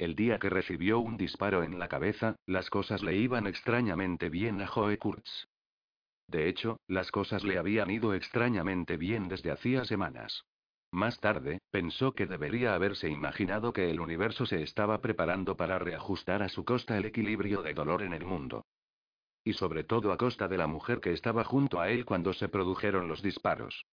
El día que recibió un disparo en la cabeza, las cosas le iban extrañamente bien a Joe Kurtz. De hecho, las cosas le habían ido extrañamente bien desde hacía semanas. Más tarde, pensó que debería haberse imaginado que el universo se estaba preparando para reajustar a su costa el equilibrio de dolor en el mundo. Y sobre todo a costa de la mujer que estaba junto a él cuando se produjeron los disparos.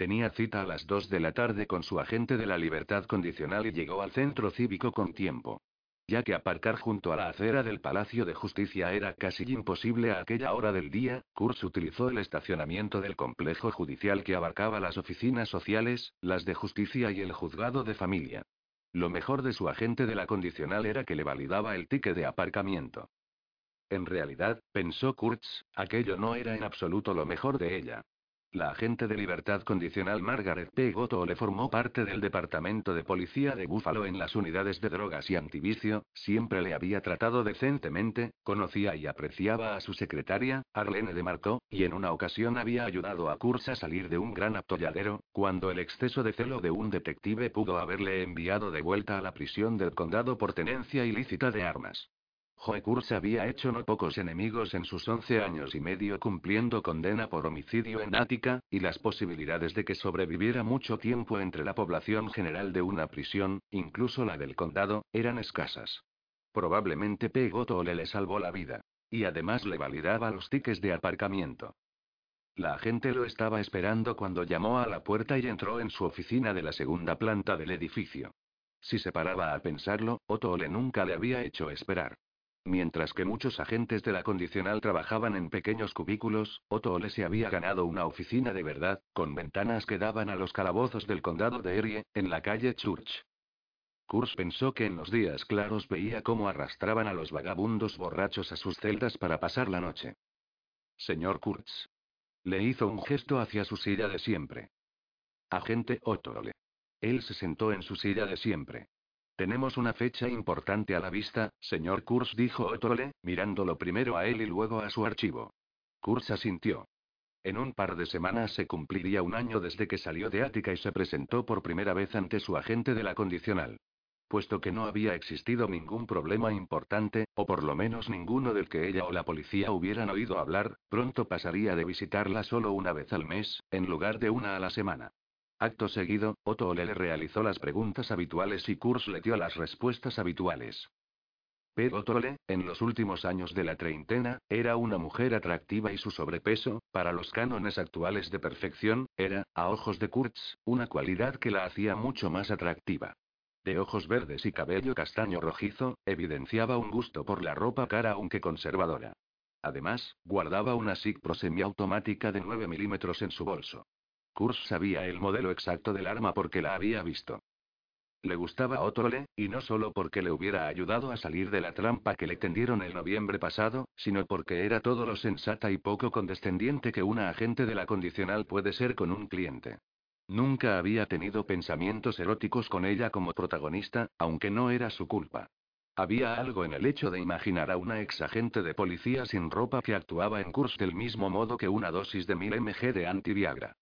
Tenía cita a las 2 de la tarde con su agente de la libertad condicional y llegó al centro cívico con tiempo. Ya que aparcar junto a la acera del Palacio de Justicia era casi imposible a aquella hora del día, Kurz utilizó el estacionamiento del complejo judicial que abarcaba las oficinas sociales, las de justicia y el juzgado de familia. Lo mejor de su agente de la condicional era que le validaba el ticket de aparcamiento. En realidad, pensó Kurtz, aquello no era en absoluto lo mejor de ella. La agente de libertad condicional Margaret P. Goto le formó parte del departamento de policía de Buffalo en las unidades de drogas y antivicio, siempre le había tratado decentemente, conocía y apreciaba a su secretaria, Arlene de Marco, y en una ocasión había ayudado a Kurz a salir de un gran atolladero, cuando el exceso de celo de un detective pudo haberle enviado de vuelta a la prisión del condado por tenencia ilícita de armas. Joe Kurz había hecho no pocos enemigos en sus 11 años y medio cumpliendo condena por homicidio en Ática, y las posibilidades de que sobreviviera mucho tiempo entre la población general de una prisión, incluso la del condado, eran escasas. Probablemente Pegotole le salvó la vida. Y además le validaba los tickets de aparcamiento. La agente lo estaba esperando cuando llamó a la puerta y entró en su oficina de la segunda planta del edificio. Si se paraba a pensarlo, Otole nunca le había hecho esperar. Mientras que muchos agentes de la condicional trabajaban en pequeños cubículos, Otto Ole se había ganado una oficina de verdad, con ventanas que daban a los calabozos del condado de Erie, en la calle Church. Kurz pensó que en los días claros veía cómo arrastraban a los vagabundos borrachos a sus celdas para pasar la noche. Señor Kurtz. Le hizo un gesto hacia su silla de siempre. Agente Otto Ole. Él se sentó en su silla de siempre. Tenemos una fecha importante a la vista, señor Kurz, dijo Otole, mirándolo primero a él y luego a su archivo. Kurz asintió. En un par de semanas se cumpliría un año desde que salió de Ática y se presentó por primera vez ante su agente de la condicional. Puesto que no había existido ningún problema importante, o por lo menos ninguno del que ella o la policía hubieran oído hablar, pronto pasaría de visitarla solo una vez al mes, en lugar de una a la semana. Acto seguido, Otto Ole le realizó las preguntas habituales y Kurz le dio las respuestas habituales. Pero Otto Ole, en los últimos años de la treintena, era una mujer atractiva y su sobrepeso, para los cánones actuales de perfección, era, a ojos de Kurtz, una cualidad que la hacía mucho más atractiva. De ojos verdes y cabello castaño rojizo, evidenciaba un gusto por la ropa cara aunque conservadora. Además, guardaba una SIG semiautomática de 9 milímetros en su bolso. Kurz sabía el modelo exacto del arma porque la había visto. Le gustaba a Otole, y no solo porque le hubiera ayudado a salir de la trampa que le tendieron el noviembre pasado, sino porque era todo lo sensata y poco condescendiente que una agente de la condicional puede ser con un cliente. Nunca había tenido pensamientos eróticos con ella como protagonista, aunque no era su culpa. Había algo en el hecho de imaginar a una ex agente de policía sin ropa que actuaba en Kurz del mismo modo que una dosis de 1000 mg de antiviagra.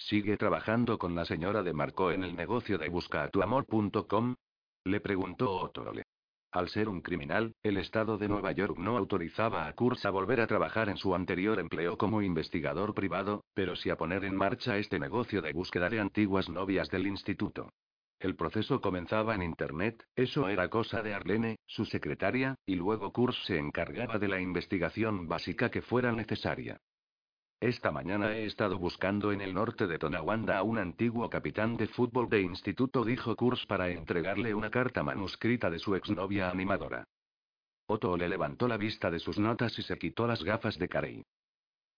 ¿Sigue trabajando con la señora de Marco en el negocio de buscatuamor.com? Le preguntó Otole. Al ser un criminal, el Estado de Nueva York no autorizaba a Kurz a volver a trabajar en su anterior empleo como investigador privado, pero sí a poner en marcha este negocio de búsqueda de antiguas novias del instituto. El proceso comenzaba en Internet, eso era cosa de Arlene, su secretaria, y luego Kurz se encargaba de la investigación básica que fuera necesaria. Esta mañana he estado buscando en el norte de Tonawanda a un antiguo capitán de fútbol de instituto, dijo Kurz para entregarle una carta manuscrita de su exnovia animadora. Otto le levantó la vista de sus notas y se quitó las gafas de Carey.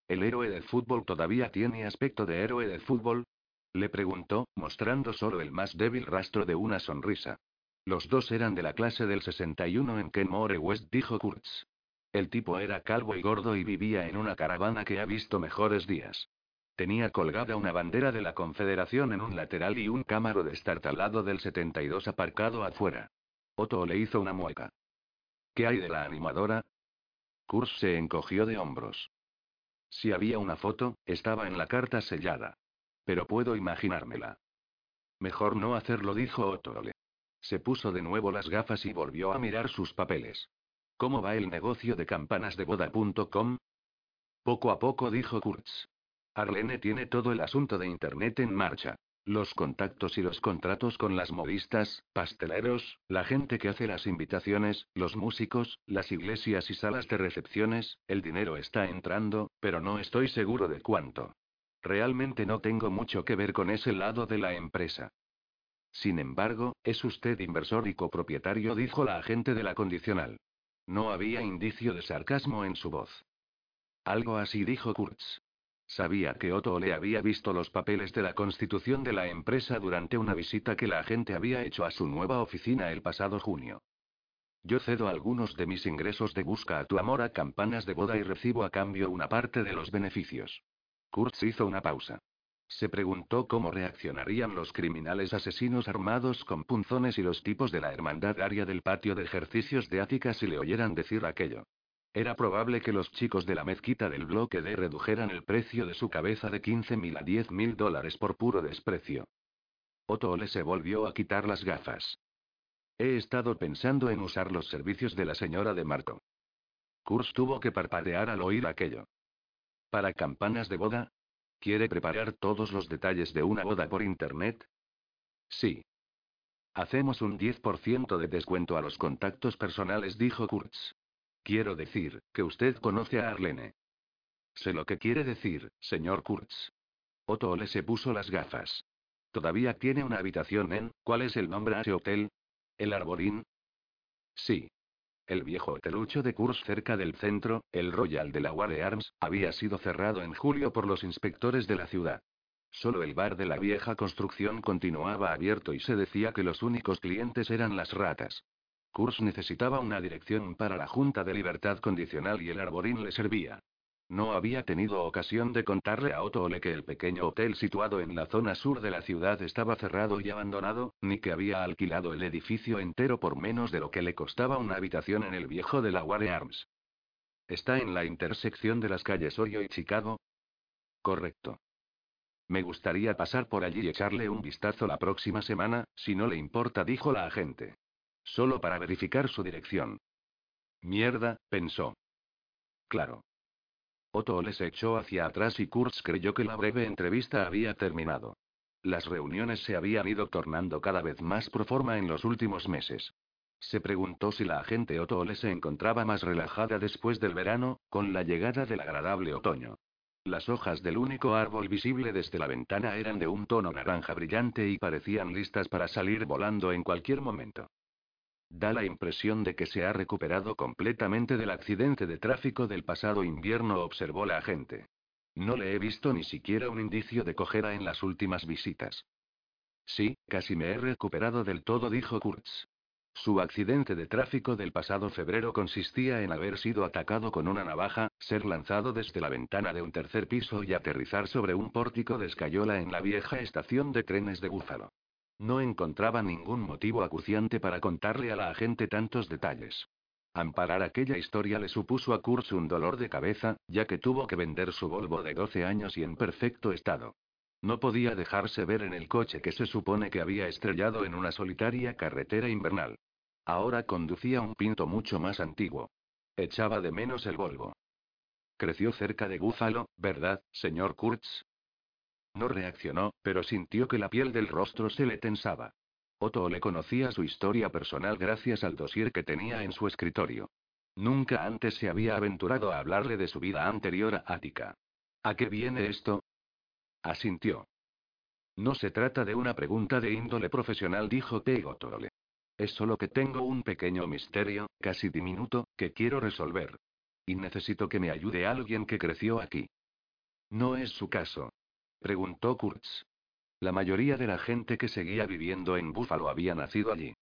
¿El héroe del fútbol todavía tiene aspecto de héroe del fútbol? Le preguntó, mostrando solo el más débil rastro de una sonrisa. Los dos eran de la clase del 61 en Kenmore West, dijo Kurtz. El tipo era calvo y gordo y vivía en una caravana que ha visto mejores días. Tenía colgada una bandera de la Confederación en un lateral y un cámaro de lado del 72 aparcado afuera. Otto le hizo una mueca. ¿Qué hay de la animadora? Kurtz se encogió de hombros. Si había una foto, estaba en la carta sellada. Pero puedo imaginármela. Mejor no hacerlo, dijo Otole. Se puso de nuevo las gafas y volvió a mirar sus papeles. ¿Cómo va el negocio de campanasdeboda.com? Poco a poco, dijo Kurtz. Arlene tiene todo el asunto de Internet en marcha. Los contactos y los contratos con las modistas, pasteleros, la gente que hace las invitaciones, los músicos, las iglesias y salas de recepciones, el dinero está entrando, pero no estoy seguro de cuánto. Realmente no tengo mucho que ver con ese lado de la empresa. Sin embargo, es usted inversor y copropietario, dijo la agente de la condicional. No había indicio de sarcasmo en su voz. Algo así dijo Kurtz. Sabía que Otto le había visto los papeles de la constitución de la empresa durante una visita que la agente había hecho a su nueva oficina el pasado junio. Yo cedo algunos de mis ingresos de busca a tu amor a campanas de boda y recibo a cambio una parte de los beneficios. Kurtz hizo una pausa. Se preguntó cómo reaccionarían los criminales asesinos armados con punzones y los tipos de la hermandad área del patio de ejercicios de Ática si le oyeran decir aquello. Era probable que los chicos de la mezquita del bloque D redujeran el precio de su cabeza de 15.000 a 10.000 dólares por puro desprecio. Otto le se volvió a quitar las gafas. He estado pensando en usar los servicios de la señora de Marco. Kurz tuvo que parpadear al oír aquello. ¿Para campanas de boda? ¿Quiere preparar todos los detalles de una boda por internet? Sí. Hacemos un 10% de descuento a los contactos personales, dijo Kurtz. Quiero decir, que usted conoce a Arlene. Sé lo que quiere decir, señor Kurtz. Otto le se puso las gafas. ¿Todavía tiene una habitación en, ¿cuál es el nombre de ese hotel? ¿El Arborín? Sí. El viejo hotelucho de Kurtz cerca del centro, el Royal de la Ware Arms, había sido cerrado en julio por los inspectores de la ciudad. Solo el bar de la vieja construcción continuaba abierto y se decía que los únicos clientes eran las ratas. Kurz necesitaba una dirección para la Junta de Libertad Condicional y el Arborín le servía. No había tenido ocasión de contarle a Otto Ole que el pequeño hotel situado en la zona sur de la ciudad estaba cerrado y abandonado, ni que había alquilado el edificio entero por menos de lo que le costaba una habitación en el viejo de la Ware Arms. ¿Está en la intersección de las calles Orio y Chicago? Correcto. Me gustaría pasar por allí y echarle un vistazo la próxima semana, si no le importa, dijo la agente. Solo para verificar su dirección. Mierda, pensó. Claro. Otto les echó hacia atrás y Kurtz creyó que la breve entrevista había terminado. Las reuniones se habían ido tornando cada vez más pro forma en los últimos meses. Se preguntó si la agente Otto se encontraba más relajada después del verano, con la llegada del agradable otoño. Las hojas del único árbol visible desde la ventana eran de un tono naranja brillante y parecían listas para salir volando en cualquier momento. Da la impresión de que se ha recuperado completamente del accidente de tráfico del pasado invierno, observó la agente. No le he visto ni siquiera un indicio de cojera en las últimas visitas. Sí, casi me he recuperado del todo, dijo Kurtz. Su accidente de tráfico del pasado febrero consistía en haber sido atacado con una navaja, ser lanzado desde la ventana de un tercer piso y aterrizar sobre un pórtico de escayola en la vieja estación de trenes de Búfalo. No encontraba ningún motivo acuciante para contarle a la agente tantos detalles. Amparar aquella historia le supuso a Kurz un dolor de cabeza, ya que tuvo que vender su Volvo de 12 años y en perfecto estado. No podía dejarse ver en el coche que se supone que había estrellado en una solitaria carretera invernal. Ahora conducía un pinto mucho más antiguo. Echaba de menos el Volvo. Creció cerca de Búfalo, ¿verdad, señor Kurtz? No reaccionó, pero sintió que la piel del rostro se le tensaba. Otto le conocía su historia personal gracias al dossier que tenía en su escritorio. Nunca antes se había aventurado a hablarle de su vida anterior a Ática. ¿A qué viene esto? Asintió. No se trata de una pregunta de índole profesional, dijo Tegotole. Es solo que tengo un pequeño misterio, casi diminuto, que quiero resolver. Y necesito que me ayude alguien que creció aquí. No es su caso, Preguntó Kurtz. La mayoría de la gente que seguía viviendo en Búfalo había nacido allí.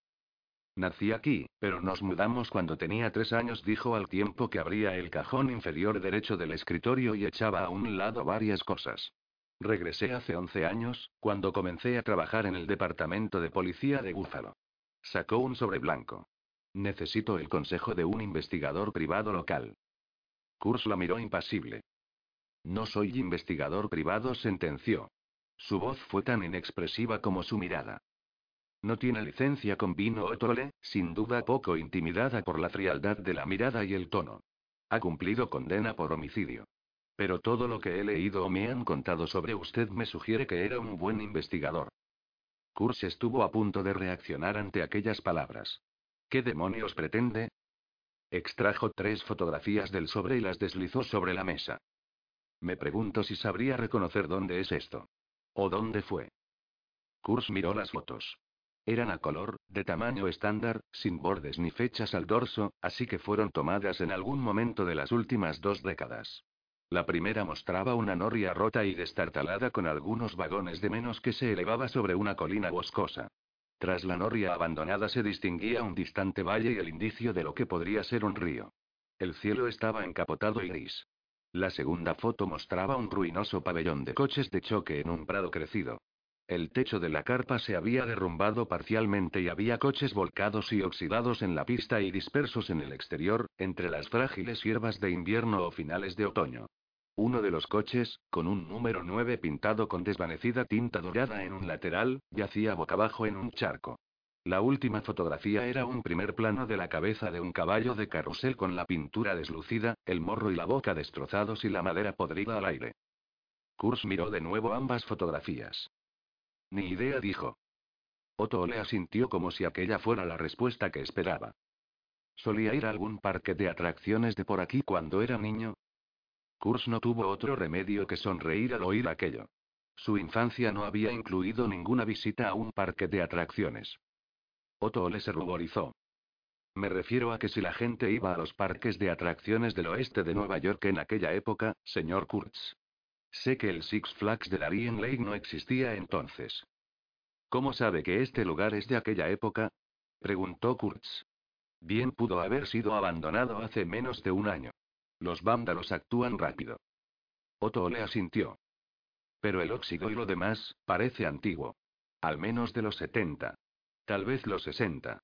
Nací aquí, pero nos mudamos cuando tenía tres años, dijo al tiempo que abría el cajón inferior derecho del escritorio y echaba a un lado varias cosas. Regresé hace 11 años, cuando comencé a trabajar en el departamento de policía de Búfalo. Sacó un sobre blanco. Necesito el consejo de un investigador privado local. Kurz la miró impasible. No soy investigador privado, sentenció. Su voz fue tan inexpresiva como su mirada. No tiene licencia con vino Otole, sin duda poco intimidada por la frialdad de la mirada y el tono. Ha cumplido condena por homicidio. Pero todo lo que he leído o me han contado sobre usted me sugiere que era un buen investigador. Kurz estuvo a punto de reaccionar ante aquellas palabras. ¿Qué demonios pretende? Extrajo tres fotografías del sobre y las deslizó sobre la mesa. Me pregunto si sabría reconocer dónde es esto. ¿O dónde fue? Kurz miró las fotos. Eran a color, de tamaño estándar, sin bordes ni fechas al dorso, así que fueron tomadas en algún momento de las últimas dos décadas. La primera mostraba una noria rota y destartalada con algunos vagones de menos que se elevaba sobre una colina boscosa. Tras la noria abandonada se distinguía un distante valle y el indicio de lo que podría ser un río. El cielo estaba encapotado y gris. La segunda foto mostraba un ruinoso pabellón de coches de choque en un prado crecido. El techo de la carpa se había derrumbado parcialmente y había coches volcados y oxidados en la pista y dispersos en el exterior, entre las frágiles hierbas de invierno o finales de otoño. Uno de los coches, con un número 9 pintado con desvanecida tinta dorada en un lateral, yacía boca abajo en un charco. La última fotografía era un primer plano de la cabeza de un caballo de carrusel con la pintura deslucida, el morro y la boca destrozados y la madera podrida al aire. Kurz miró de nuevo ambas fotografías. Ni idea, dijo. Otto le asintió como si aquella fuera la respuesta que esperaba. ¿Solía ir a algún parque de atracciones de por aquí cuando era niño? Kurz no tuvo otro remedio que sonreír al oír aquello. Su infancia no había incluido ninguna visita a un parque de atracciones. Otto le se ruborizó. Me refiero a que si la gente iba a los parques de atracciones del oeste de Nueva York en aquella época, señor Kurtz. Sé que el Six Flags de Darien Lake no existía entonces. ¿Cómo sabe que este lugar es de aquella época? preguntó Kurtz. Bien pudo haber sido abandonado hace menos de un año. Los vándalos actúan rápido. Otto le asintió. Pero el óxido y lo demás, parece antiguo. Al menos de los 70. Tal vez los 60.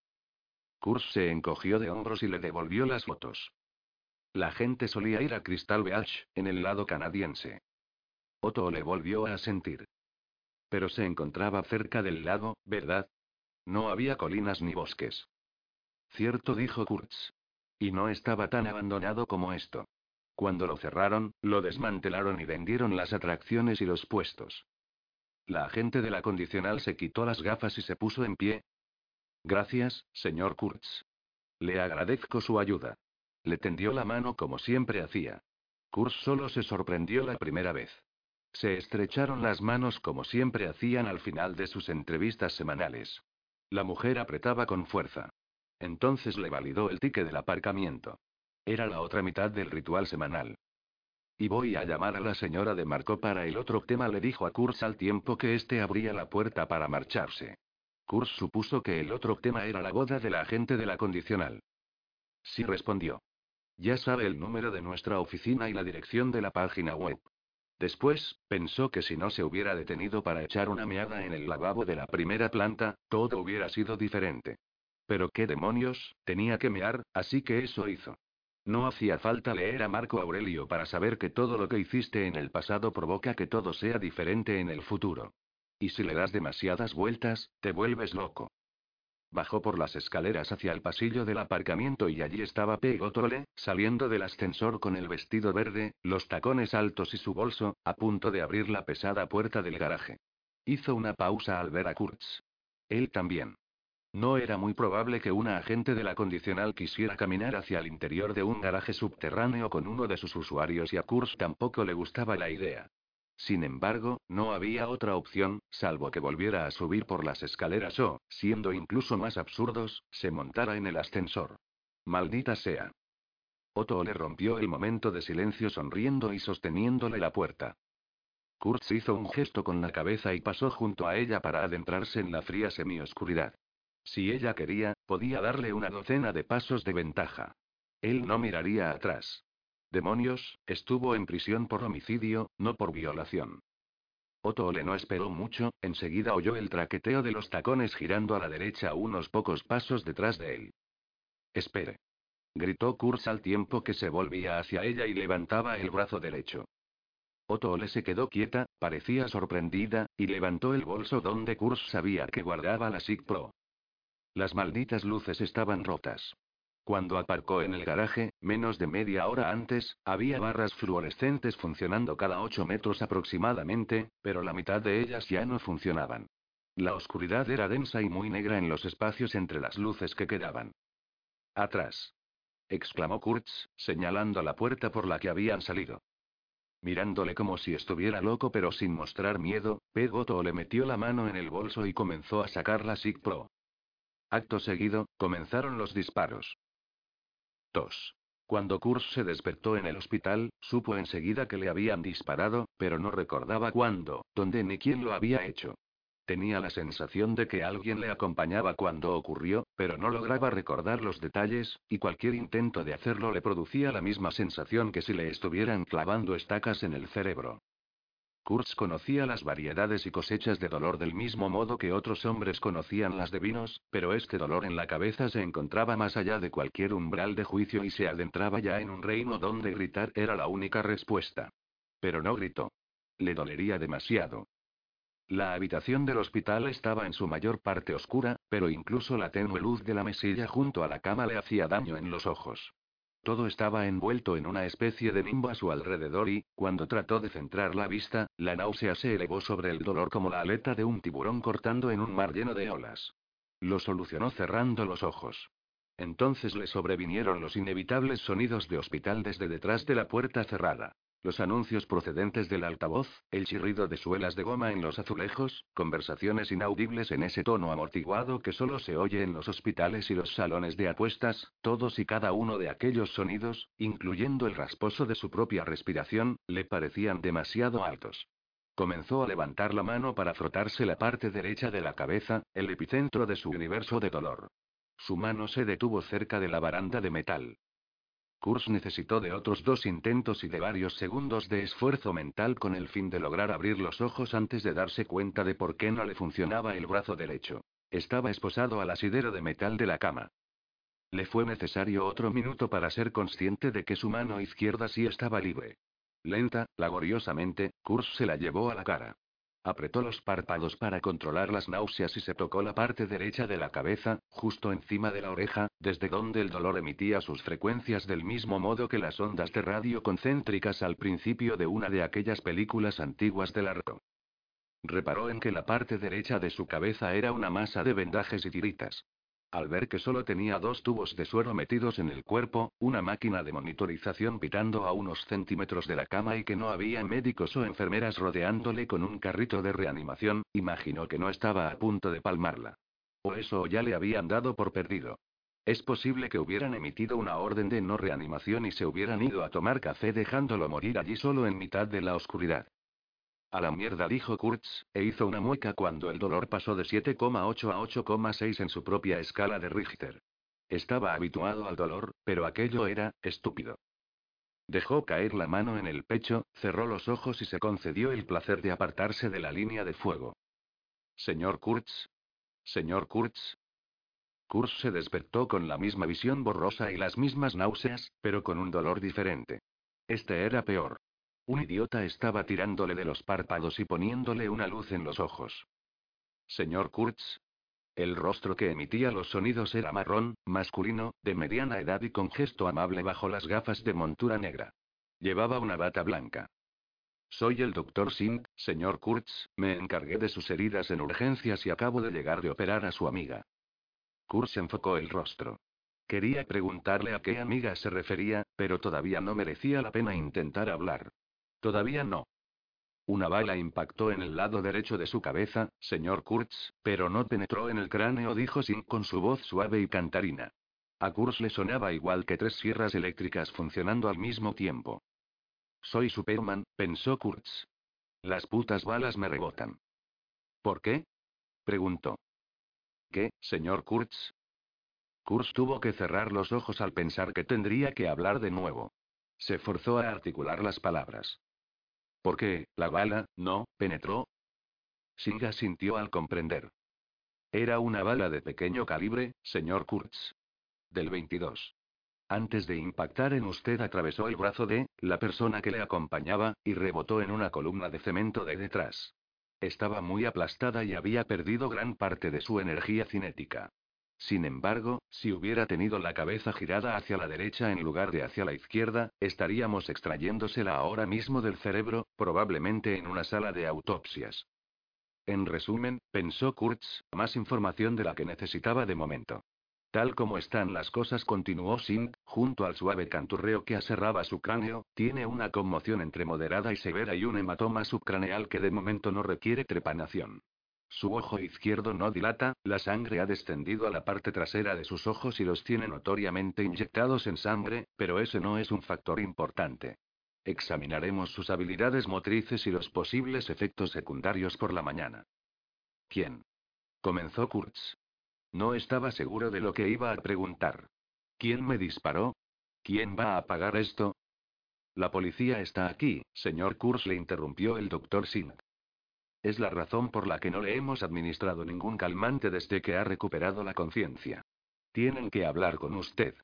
Kurz se encogió de hombros y le devolvió las fotos. La gente solía ir a Crystal Beach, en el lado canadiense. Otto le volvió a asentir. Pero se encontraba cerca del lago, ¿verdad? No había colinas ni bosques. Cierto, dijo Kurtz. Y no estaba tan abandonado como esto. Cuando lo cerraron, lo desmantelaron y vendieron las atracciones y los puestos. La agente de la condicional se quitó las gafas y se puso en pie. Gracias, señor Kurtz. Le agradezco su ayuda. Le tendió la mano como siempre hacía. Kurtz solo se sorprendió la primera vez. Se estrecharon las manos como siempre hacían al final de sus entrevistas semanales. La mujer apretaba con fuerza. Entonces le validó el ticket del aparcamiento. Era la otra mitad del ritual semanal. Y voy a llamar a la señora de Marco para el otro tema, le dijo a Kurz al tiempo que éste abría la puerta para marcharse. Kurz supuso que el otro tema era la boda de la agente de la condicional. Sí respondió. Ya sabe el número de nuestra oficina y la dirección de la página web. Después, pensó que si no se hubiera detenido para echar una meada en el lavabo de la primera planta, todo hubiera sido diferente. Pero qué demonios, tenía que mear, así que eso hizo. No hacía falta leer a Marco Aurelio para saber que todo lo que hiciste en el pasado provoca que todo sea diferente en el futuro. Y si le das demasiadas vueltas, te vuelves loco. Bajó por las escaleras hacia el pasillo del aparcamiento y allí estaba Pegotole, saliendo del ascensor con el vestido verde, los tacones altos y su bolso, a punto de abrir la pesada puerta del garaje. Hizo una pausa al ver a Kurtz. Él también. No era muy probable que una agente de la condicional quisiera caminar hacia el interior de un garaje subterráneo con uno de sus usuarios y a Kurtz tampoco le gustaba la idea. Sin embargo, no había otra opción, salvo que volviera a subir por las escaleras o, siendo incluso más absurdos, se montara en el ascensor. Maldita sea. Otto le rompió el momento de silencio sonriendo y sosteniéndole la puerta. Kurtz hizo un gesto con la cabeza y pasó junto a ella para adentrarse en la fría semioscuridad. Si ella quería, podía darle una docena de pasos de ventaja. Él no miraría atrás. Demonios, estuvo en prisión por homicidio, no por violación. Otto Ole no esperó mucho, enseguida oyó el traqueteo de los tacones girando a la derecha unos pocos pasos detrás de él. Espere. Gritó Kurz al tiempo que se volvía hacia ella y levantaba el brazo derecho. Otto Ole se quedó quieta, parecía sorprendida, y levantó el bolso donde Kurz sabía que guardaba la SIG Pro. Las malditas luces estaban rotas. Cuando aparcó en el garaje, menos de media hora antes, había barras fluorescentes funcionando cada ocho metros aproximadamente, pero la mitad de ellas ya no funcionaban. La oscuridad era densa y muy negra en los espacios entre las luces que quedaban. Atrás. exclamó Kurtz, señalando la puerta por la que habían salido. Mirándole como si estuviera loco pero sin mostrar miedo, Pegoto le metió la mano en el bolso y comenzó a sacar la SIG Pro. Acto seguido, comenzaron los disparos. Cuando Kurz se despertó en el hospital, supo enseguida que le habían disparado, pero no recordaba cuándo, dónde ni quién lo había hecho. Tenía la sensación de que alguien le acompañaba cuando ocurrió, pero no lograba recordar los detalles, y cualquier intento de hacerlo le producía la misma sensación que si le estuvieran clavando estacas en el cerebro. Kurz conocía las variedades y cosechas de dolor del mismo modo que otros hombres conocían las de vinos, pero este dolor en la cabeza se encontraba más allá de cualquier umbral de juicio y se adentraba ya en un reino donde gritar era la única respuesta. Pero no gritó. Le dolería demasiado. La habitación del hospital estaba en su mayor parte oscura, pero incluso la tenue luz de la mesilla junto a la cama le hacía daño en los ojos. Todo estaba envuelto en una especie de nimbo a su alrededor y, cuando trató de centrar la vista, la náusea se elevó sobre el dolor como la aleta de un tiburón cortando en un mar lleno de olas. Lo solucionó cerrando los ojos. Entonces le sobrevinieron los inevitables sonidos de hospital desde detrás de la puerta cerrada. Los anuncios procedentes del altavoz, el chirrido de suelas de goma en los azulejos, conversaciones inaudibles en ese tono amortiguado que solo se oye en los hospitales y los salones de apuestas, todos y cada uno de aquellos sonidos, incluyendo el rasposo de su propia respiración, le parecían demasiado altos. Comenzó a levantar la mano para frotarse la parte derecha de la cabeza, el epicentro de su universo de dolor. Su mano se detuvo cerca de la baranda de metal. Kurz necesitó de otros dos intentos y de varios segundos de esfuerzo mental con el fin de lograr abrir los ojos antes de darse cuenta de por qué no le funcionaba el brazo derecho. Estaba esposado al asidero de metal de la cama. Le fue necesario otro minuto para ser consciente de que su mano izquierda sí estaba libre. Lenta, laboriosamente, Kurz se la llevó a la cara. Apretó los párpados para controlar las náuseas y se tocó la parte derecha de la cabeza, justo encima de la oreja, desde donde el dolor emitía sus frecuencias del mismo modo que las ondas de radio concéntricas al principio de una de aquellas películas antiguas del arco. Reparó en que la parte derecha de su cabeza era una masa de vendajes y tiritas. Al ver que solo tenía dos tubos de suero metidos en el cuerpo, una máquina de monitorización pitando a unos centímetros de la cama y que no había médicos o enfermeras rodeándole con un carrito de reanimación, imaginó que no estaba a punto de palmarla. O eso ya le habían dado por perdido. Es posible que hubieran emitido una orden de no reanimación y se hubieran ido a tomar café dejándolo morir allí solo en mitad de la oscuridad. A la mierda, dijo Kurtz, e hizo una mueca cuando el dolor pasó de 7,8 a 8,6 en su propia escala de Richter. Estaba habituado al dolor, pero aquello era, estúpido. Dejó caer la mano en el pecho, cerró los ojos y se concedió el placer de apartarse de la línea de fuego. Señor Kurtz. Señor Kurtz. Kurtz se despertó con la misma visión borrosa y las mismas náuseas, pero con un dolor diferente. Este era peor. Un idiota estaba tirándole de los párpados y poniéndole una luz en los ojos. Señor Kurtz. El rostro que emitía los sonidos era marrón, masculino, de mediana edad y con gesto amable bajo las gafas de montura negra. Llevaba una bata blanca. Soy el doctor Singh, señor Kurtz, me encargué de sus heridas en urgencias y acabo de llegar de operar a su amiga. Kurtz enfocó el rostro. Quería preguntarle a qué amiga se refería, pero todavía no merecía la pena intentar hablar. Todavía no. Una bala impactó en el lado derecho de su cabeza, señor Kurtz, pero no penetró en el cráneo, dijo Sin con su voz suave y cantarina. A Kurtz le sonaba igual que tres sierras eléctricas funcionando al mismo tiempo. Soy Superman, pensó Kurtz. Las putas balas me rebotan. ¿Por qué? preguntó. ¿Qué, señor Kurtz? Kurz tuvo que cerrar los ojos al pensar que tendría que hablar de nuevo. Se forzó a articular las palabras. ¿Por qué, la bala, no, penetró? Singa sintió al comprender. Era una bala de pequeño calibre, señor Kurtz. Del 22. Antes de impactar en usted atravesó el brazo de, la persona que le acompañaba, y rebotó en una columna de cemento de detrás. Estaba muy aplastada y había perdido gran parte de su energía cinética. Sin embargo, si hubiera tenido la cabeza girada hacia la derecha en lugar de hacia la izquierda, estaríamos extrayéndosela ahora mismo del cerebro, probablemente en una sala de autopsias. En resumen, pensó Kurtz, más información de la que necesitaba de momento. Tal como están las cosas, continuó Singh, junto al suave canturreo que aserraba su cráneo, tiene una conmoción entre moderada y severa y un hematoma subcraneal que de momento no requiere trepanación. Su ojo izquierdo no dilata, la sangre ha descendido a la parte trasera de sus ojos y los tiene notoriamente inyectados en sangre, pero ese no es un factor importante. Examinaremos sus habilidades motrices y los posibles efectos secundarios por la mañana. ¿Quién? Comenzó Kurtz. No estaba seguro de lo que iba a preguntar. ¿Quién me disparó? ¿Quién va a pagar esto? La policía está aquí, señor Kurz, le interrumpió el doctor Singh. Es la razón por la que no le hemos administrado ningún calmante desde que ha recuperado la conciencia. Tienen que hablar con usted.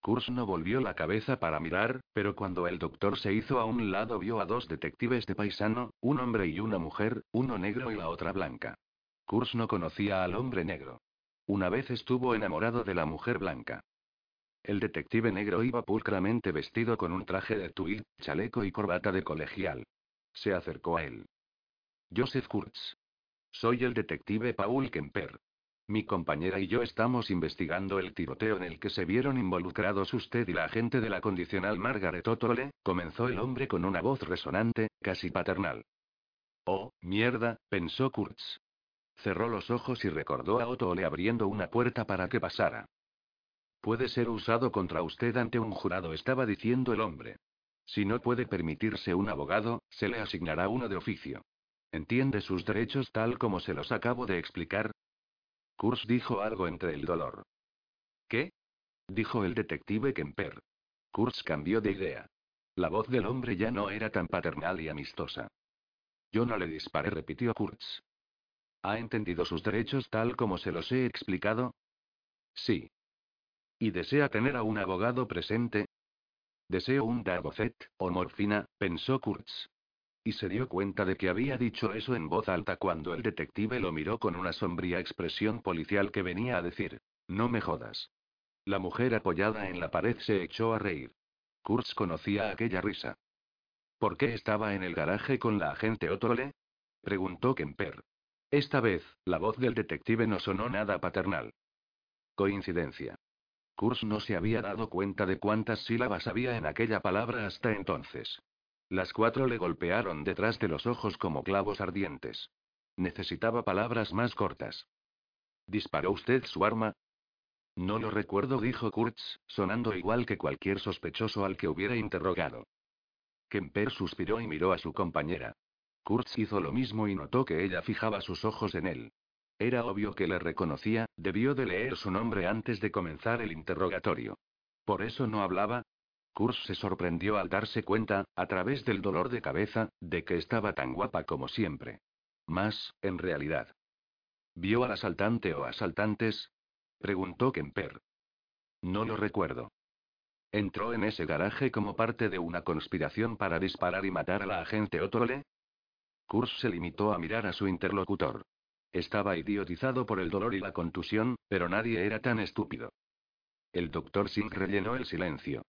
Kurz no volvió la cabeza para mirar, pero cuando el doctor se hizo a un lado vio a dos detectives de paisano, un hombre y una mujer, uno negro y la otra blanca. Kurz no conocía al hombre negro. Una vez estuvo enamorado de la mujer blanca. El detective negro iba pulcramente vestido con un traje de tweed, chaleco y corbata de colegial. Se acercó a él. Joseph Kurtz. Soy el detective Paul Kemper. Mi compañera y yo estamos investigando el tiroteo en el que se vieron involucrados usted y la agente de la condicional Margaret Otole, comenzó el hombre con una voz resonante, casi paternal. Oh, mierda, pensó Kurtz. Cerró los ojos y recordó a Otto Ole abriendo una puerta para que pasara. Puede ser usado contra usted ante un jurado, estaba diciendo el hombre. Si no puede permitirse un abogado, se le asignará uno de oficio. ¿Entiende sus derechos tal como se los acabo de explicar? Kurz dijo algo entre el dolor. ¿Qué? dijo el detective Kemper. Kurz cambió de idea. La voz del hombre ya no era tan paternal y amistosa. Yo no le disparé, repitió Kurtz. ¿Ha entendido sus derechos tal como se los he explicado? Sí. ¿Y desea tener a un abogado presente? Deseo un Darbocet, o morfina, pensó Kurtz. Y se dio cuenta de que había dicho eso en voz alta cuando el detective lo miró con una sombría expresión policial que venía a decir: No me jodas. La mujer apoyada en la pared se echó a reír. Kurtz conocía aquella risa. ¿Por qué estaba en el garaje con la agente Otole? preguntó Kemper. Esta vez, la voz del detective no sonó nada paternal. Coincidencia. Kurz no se había dado cuenta de cuántas sílabas había en aquella palabra hasta entonces. Las cuatro le golpearon detrás de los ojos como clavos ardientes. Necesitaba palabras más cortas. ¿Disparó usted su arma? No lo recuerdo, dijo Kurtz, sonando igual que cualquier sospechoso al que hubiera interrogado. Kemper suspiró y miró a su compañera. Kurtz hizo lo mismo y notó que ella fijaba sus ojos en él. Era obvio que le reconocía, debió de leer su nombre antes de comenzar el interrogatorio. ¿Por eso no hablaba? Kurtz se sorprendió al darse cuenta, a través del dolor de cabeza, de que estaba tan guapa como siempre. Más, en realidad. ¿Vio al asaltante o asaltantes? preguntó Kemper. No lo recuerdo. ¿Entró en ese garaje como parte de una conspiración para disparar y matar a la agente Otole? Kurz se limitó a mirar a su interlocutor. Estaba idiotizado por el dolor y la contusión, pero nadie era tan estúpido. El doctor Singh rellenó el silencio.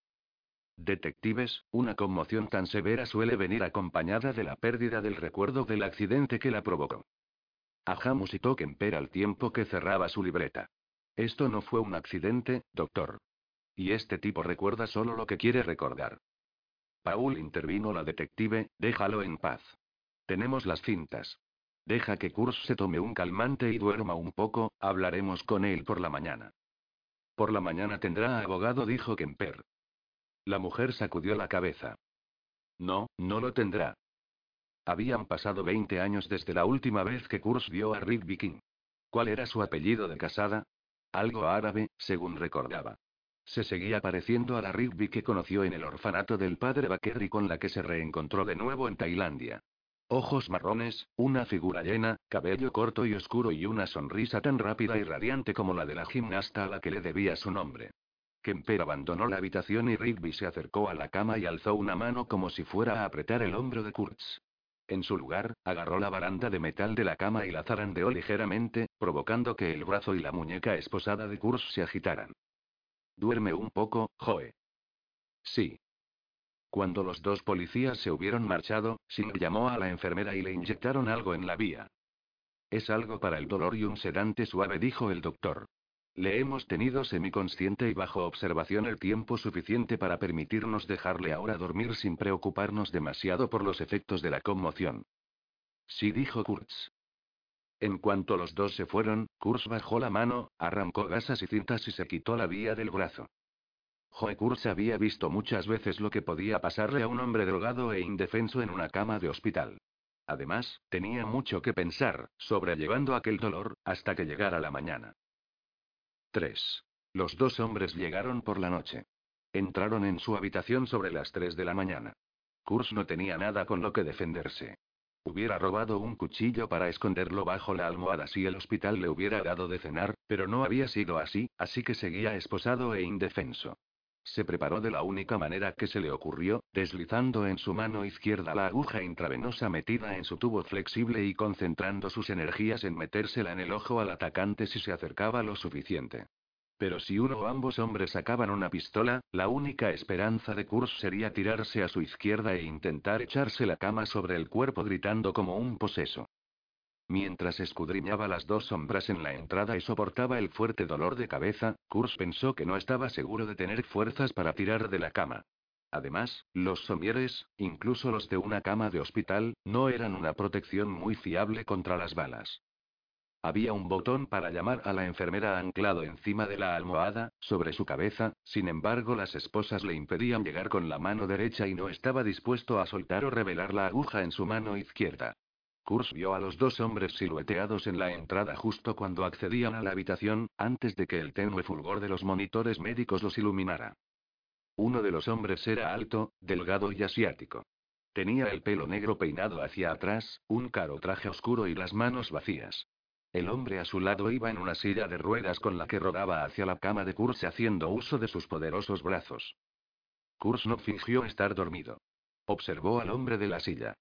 Detectives, una conmoción tan severa suele venir acompañada de la pérdida del recuerdo del accidente que la provocó. Ajá musitó Kemper al tiempo que cerraba su libreta. Esto no fue un accidente, doctor. Y este tipo recuerda solo lo que quiere recordar. Paul intervino la detective, déjalo en paz. Tenemos las cintas. Deja que Kurz se tome un calmante y duerma un poco, hablaremos con él por la mañana. Por la mañana tendrá abogado, dijo Kemper. La mujer sacudió la cabeza. No, no lo tendrá. Habían pasado 20 años desde la última vez que Kurz vio a Rick Viking. ¿Cuál era su apellido de casada? Algo árabe, según recordaba. Se seguía pareciendo a la Rigby que conoció en el orfanato del padre Baker con la que se reencontró de nuevo en Tailandia. Ojos marrones, una figura llena, cabello corto y oscuro y una sonrisa tan rápida y radiante como la de la gimnasta a la que le debía su nombre. Kemper abandonó la habitación y Rigby se acercó a la cama y alzó una mano como si fuera a apretar el hombro de Kurtz. En su lugar, agarró la baranda de metal de la cama y la zarandeó ligeramente, provocando que el brazo y la muñeca esposada de Kurtz se agitaran. Duerme un poco, Joe. Sí. Cuando los dos policías se hubieron marchado, Singh llamó a la enfermera y le inyectaron algo en la vía. Es algo para el dolor y un sedante suave, dijo el doctor. Le hemos tenido semiconsciente y bajo observación el tiempo suficiente para permitirnos dejarle ahora dormir sin preocuparnos demasiado por los efectos de la conmoción. Sí, dijo Kurtz. En cuanto los dos se fueron, Kurtz bajó la mano, arrancó gasas y cintas y se quitó la vía del brazo. Joe Kurtz había visto muchas veces lo que podía pasarle a un hombre drogado e indefenso en una cama de hospital. Además, tenía mucho que pensar, sobrellevando aquel dolor, hasta que llegara la mañana. 3. Los dos hombres llegaron por la noche. Entraron en su habitación sobre las 3 de la mañana. Kurz no tenía nada con lo que defenderse. Hubiera robado un cuchillo para esconderlo bajo la almohada si el hospital le hubiera dado de cenar, pero no había sido así, así que seguía esposado e indefenso. Se preparó de la única manera que se le ocurrió, deslizando en su mano izquierda la aguja intravenosa metida en su tubo flexible y concentrando sus energías en metérsela en el ojo al atacante si se acercaba lo suficiente. Pero si uno o ambos hombres sacaban una pistola, la única esperanza de Kurz sería tirarse a su izquierda e intentar echarse la cama sobre el cuerpo gritando como un poseso. Mientras escudriñaba las dos sombras en la entrada y soportaba el fuerte dolor de cabeza, Kurz pensó que no estaba seguro de tener fuerzas para tirar de la cama. Además, los somieres, incluso los de una cama de hospital, no eran una protección muy fiable contra las balas. Había un botón para llamar a la enfermera anclado encima de la almohada, sobre su cabeza, sin embargo las esposas le impedían llegar con la mano derecha y no estaba dispuesto a soltar o revelar la aguja en su mano izquierda. Kurz vio a los dos hombres silueteados en la entrada justo cuando accedían a la habitación, antes de que el tenue fulgor de los monitores médicos los iluminara. Uno de los hombres era alto, delgado y asiático. Tenía el pelo negro peinado hacia atrás, un caro traje oscuro y las manos vacías. El hombre a su lado iba en una silla de ruedas con la que rodaba hacia la cama de Kurz haciendo uso de sus poderosos brazos. Kurz no fingió estar dormido. Observó al hombre de la silla.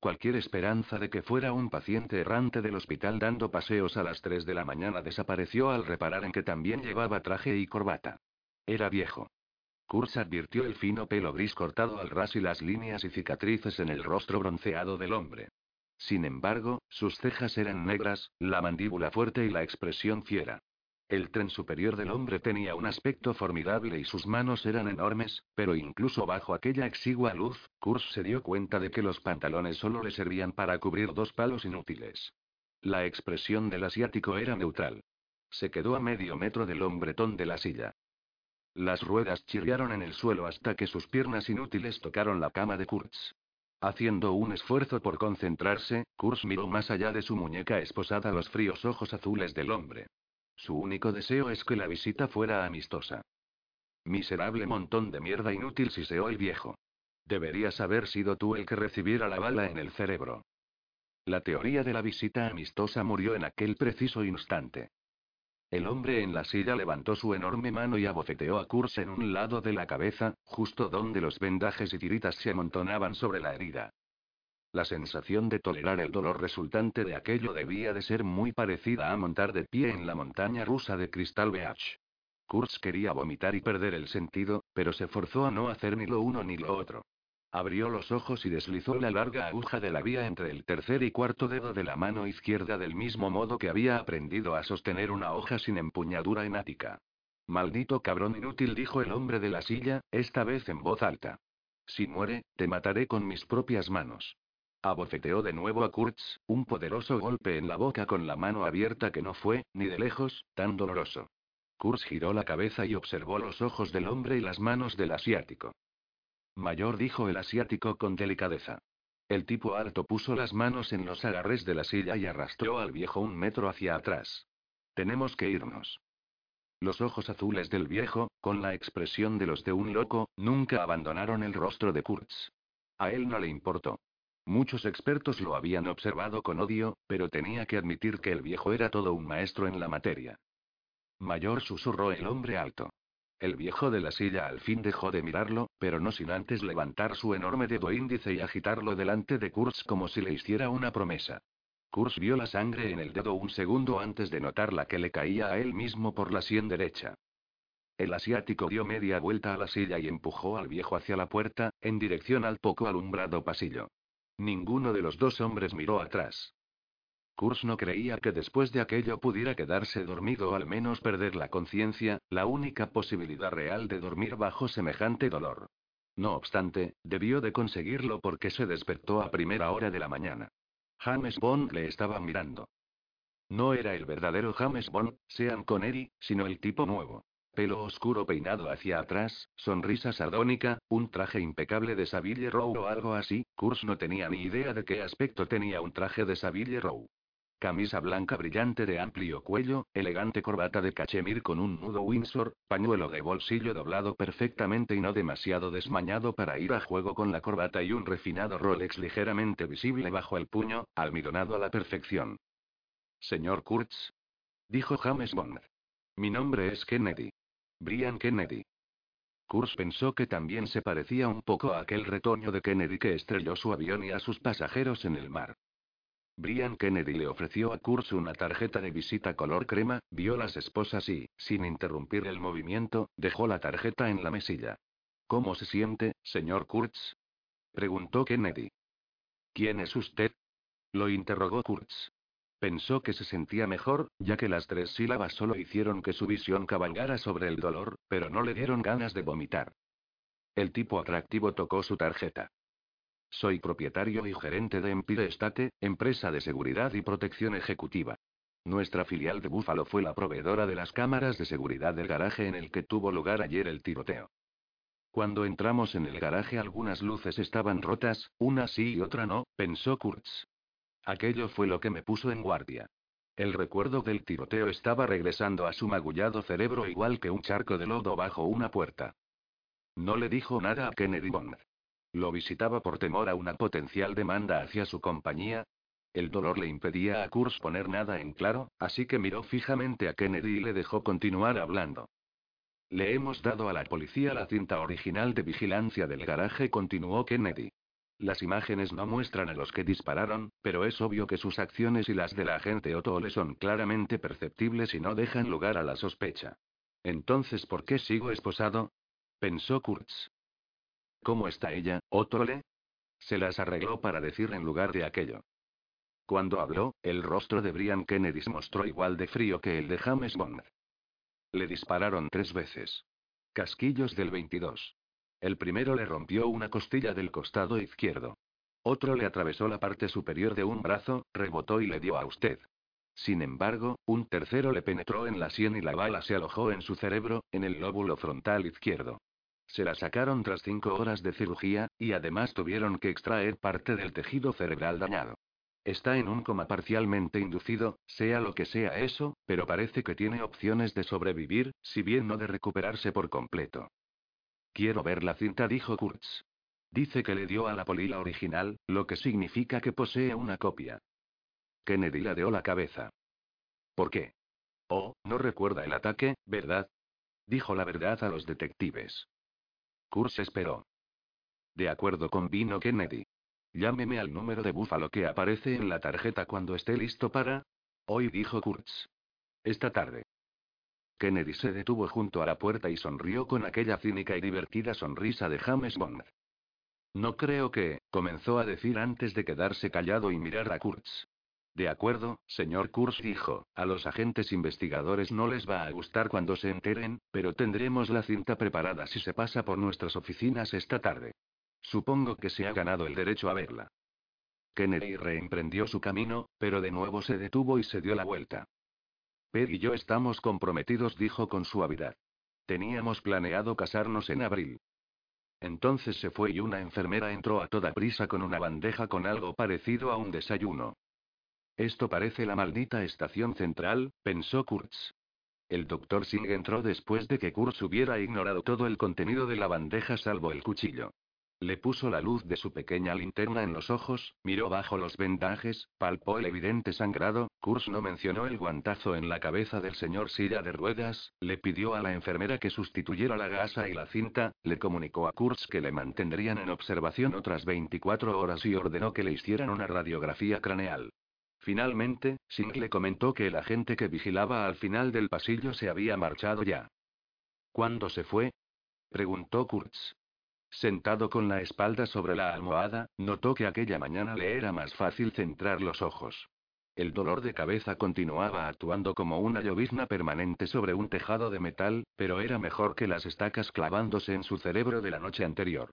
Cualquier esperanza de que fuera un paciente errante del hospital dando paseos a las 3 de la mañana desapareció al reparar en que también llevaba traje y corbata. Era viejo. Kurz advirtió el fino pelo gris cortado al ras y las líneas y cicatrices en el rostro bronceado del hombre. Sin embargo, sus cejas eran negras, la mandíbula fuerte y la expresión fiera. El tren superior del hombre tenía un aspecto formidable y sus manos eran enormes, pero incluso bajo aquella exigua luz, Kurz se dio cuenta de que los pantalones solo le servían para cubrir dos palos inútiles. La expresión del asiático era neutral. Se quedó a medio metro del hombretón de la silla. Las ruedas chirriaron en el suelo hasta que sus piernas inútiles tocaron la cama de Kurtz. Haciendo un esfuerzo por concentrarse, Kurz miró más allá de su muñeca esposada los fríos ojos azules del hombre. Su único deseo es que la visita fuera amistosa. Miserable montón de mierda inútil, siseó el viejo. Deberías haber sido tú el que recibiera la bala en el cerebro. La teoría de la visita amistosa murió en aquel preciso instante. El hombre en la silla levantó su enorme mano y abofeteó a Kurz en un lado de la cabeza, justo donde los vendajes y tiritas se amontonaban sobre la herida. La sensación de tolerar el dolor resultante de aquello debía de ser muy parecida a montar de pie en la montaña rusa de Crystal Beach. Kurtz quería vomitar y perder el sentido, pero se forzó a no hacer ni lo uno ni lo otro. Abrió los ojos y deslizó la larga aguja de la vía entre el tercer y cuarto dedo de la mano izquierda del mismo modo que había aprendido a sostener una hoja sin empuñadura enática. Maldito cabrón inútil, dijo el hombre de la silla, esta vez en voz alta. Si muere, te mataré con mis propias manos. Abofeteó de nuevo a Kurtz, un poderoso golpe en la boca con la mano abierta que no fue, ni de lejos, tan doloroso. Kurtz giró la cabeza y observó los ojos del hombre y las manos del asiático. Mayor dijo el asiático con delicadeza. El tipo alto puso las manos en los agarres de la silla y arrastró al viejo un metro hacia atrás. Tenemos que irnos. Los ojos azules del viejo, con la expresión de los de un loco, nunca abandonaron el rostro de Kurtz. A él no le importó. Muchos expertos lo habían observado con odio, pero tenía que admitir que el viejo era todo un maestro en la materia. Mayor susurró el hombre alto. El viejo de la silla al fin dejó de mirarlo, pero no sin antes levantar su enorme dedo índice y agitarlo delante de Kurtz como si le hiciera una promesa. Kurz vio la sangre en el dedo un segundo antes de notar la que le caía a él mismo por la sien derecha. El asiático dio media vuelta a la silla y empujó al viejo hacia la puerta, en dirección al poco alumbrado pasillo. Ninguno de los dos hombres miró atrás. Kurz no creía que después de aquello pudiera quedarse dormido o al menos perder la conciencia, la única posibilidad real de dormir bajo semejante dolor. No obstante, debió de conseguirlo porque se despertó a primera hora de la mañana. James Bond le estaba mirando. No era el verdadero James Bond, Sean Connery, sino el tipo nuevo. Pelo oscuro peinado hacia atrás, sonrisa sardónica, un traje impecable de Savile Row o algo así. Kurz no tenía ni idea de qué aspecto tenía un traje de Savile Row. Camisa blanca brillante de amplio cuello, elegante corbata de cachemir con un nudo Windsor, pañuelo de bolsillo doblado perfectamente y no demasiado desmañado para ir a juego con la corbata y un refinado Rolex ligeramente visible bajo el puño, almidonado a la perfección. Señor Kurtz. Dijo James Bond. Mi nombre es Kennedy. Brian Kennedy. Kurtz pensó que también se parecía un poco a aquel retoño de Kennedy que estrelló su avión y a sus pasajeros en el mar. Brian Kennedy le ofreció a Kurtz una tarjeta de visita color crema, vio las esposas y, sin interrumpir el movimiento, dejó la tarjeta en la mesilla. ¿Cómo se siente, señor Kurtz? preguntó Kennedy. ¿Quién es usted? Lo interrogó Kurtz. Pensó que se sentía mejor, ya que las tres sílabas solo hicieron que su visión cabalgara sobre el dolor, pero no le dieron ganas de vomitar. El tipo atractivo tocó su tarjeta. Soy propietario y gerente de Empire State, empresa de seguridad y protección ejecutiva. Nuestra filial de Buffalo fue la proveedora de las cámaras de seguridad del garaje en el que tuvo lugar ayer el tiroteo. Cuando entramos en el garaje algunas luces estaban rotas, una sí y otra no, pensó Kurtz. Aquello fue lo que me puso en guardia. El recuerdo del tiroteo estaba regresando a su magullado cerebro igual que un charco de lodo bajo una puerta. No le dijo nada a Kennedy Bond. Lo visitaba por temor a una potencial demanda hacia su compañía. El dolor le impedía a Kurz poner nada en claro, así que miró fijamente a Kennedy y le dejó continuar hablando. Le hemos dado a la policía la cinta original de vigilancia del garaje, continuó Kennedy. Las imágenes no muestran a los que dispararon, pero es obvio que sus acciones y las del agente Otole son claramente perceptibles y no dejan lugar a la sospecha. Entonces, ¿por qué sigo esposado? pensó Kurtz. ¿Cómo está ella, Otole? Se las arregló para decir en lugar de aquello. Cuando habló, el rostro de Brian Kennedy se mostró igual de frío que el de James Bond. Le dispararon tres veces. Casquillos del 22. El primero le rompió una costilla del costado izquierdo. Otro le atravesó la parte superior de un brazo, rebotó y le dio a usted. Sin embargo, un tercero le penetró en la sien y la bala se alojó en su cerebro, en el lóbulo frontal izquierdo. Se la sacaron tras cinco horas de cirugía, y además tuvieron que extraer parte del tejido cerebral dañado. Está en un coma parcialmente inducido, sea lo que sea eso, pero parece que tiene opciones de sobrevivir, si bien no de recuperarse por completo. Quiero ver la cinta, dijo Kurtz. Dice que le dio a la polila original, lo que significa que posee una copia. Kennedy ladeó la cabeza. ¿Por qué? Oh, no recuerda el ataque, ¿verdad? Dijo la verdad a los detectives. Kurz esperó. De acuerdo con Vino Kennedy. Llámeme al número de búfalo que aparece en la tarjeta cuando esté listo para. Hoy dijo Kurtz. Esta tarde. Kennedy se detuvo junto a la puerta y sonrió con aquella cínica y divertida sonrisa de James Bond. No creo que, comenzó a decir antes de quedarse callado y mirar a Kurtz. De acuerdo, señor Kurz dijo, a los agentes investigadores no les va a gustar cuando se enteren, pero tendremos la cinta preparada si se pasa por nuestras oficinas esta tarde. Supongo que se ha ganado el derecho a verla. Kennedy reemprendió su camino, pero de nuevo se detuvo y se dio la vuelta. Peg y yo estamos comprometidos, dijo con suavidad. Teníamos planeado casarnos en abril. Entonces se fue y una enfermera entró a toda prisa con una bandeja con algo parecido a un desayuno. Esto parece la maldita estación central, pensó Kurtz. El doctor Singh entró después de que Kurtz hubiera ignorado todo el contenido de la bandeja salvo el cuchillo. Le puso la luz de su pequeña linterna en los ojos, miró bajo los vendajes, palpó el evidente sangrado, Kurz no mencionó el guantazo en la cabeza del señor silla de ruedas, le pidió a la enfermera que sustituyera la gasa y la cinta, le comunicó a Kurz que le mantendrían en observación otras 24 horas y ordenó que le hicieran una radiografía craneal. Finalmente, Singh le comentó que el agente que vigilaba al final del pasillo se había marchado ya. ¿Cuándo se fue? preguntó Kurtz. Sentado con la espalda sobre la almohada, notó que aquella mañana le era más fácil centrar los ojos. El dolor de cabeza continuaba actuando como una llovizna permanente sobre un tejado de metal, pero era mejor que las estacas clavándose en su cerebro de la noche anterior.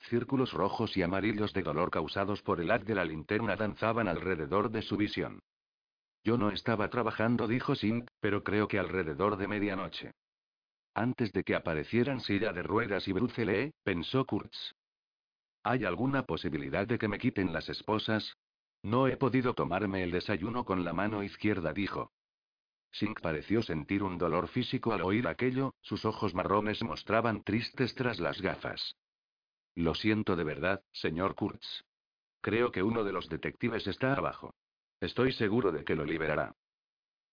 Círculos rojos y amarillos de dolor causados por el haz de la linterna danzaban alrededor de su visión. Yo no estaba trabajando, dijo Singh, pero creo que alrededor de medianoche. Antes de que aparecieran silla de ruedas y Bruce pensó Kurtz. ¿Hay alguna posibilidad de que me quiten las esposas? No he podido tomarme el desayuno con la mano izquierda, dijo. Sink pareció sentir un dolor físico al oír aquello, sus ojos marrones mostraban tristes tras las gafas. Lo siento de verdad, señor Kurtz. Creo que uno de los detectives está abajo. Estoy seguro de que lo liberará.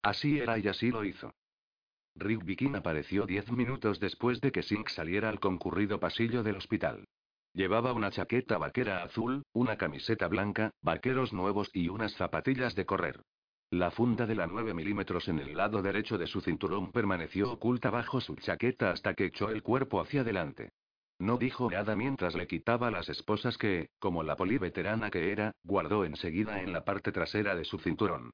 Así era y así lo hizo. Rick Bikin apareció diez minutos después de que Sink saliera al concurrido pasillo del hospital. Llevaba una chaqueta vaquera azul, una camiseta blanca, vaqueros nuevos y unas zapatillas de correr. La funda de la 9 milímetros en el lado derecho de su cinturón permaneció oculta bajo su chaqueta hasta que echó el cuerpo hacia adelante. No dijo nada mientras le quitaba las esposas que, como la poliveterana que era, guardó enseguida en la parte trasera de su cinturón.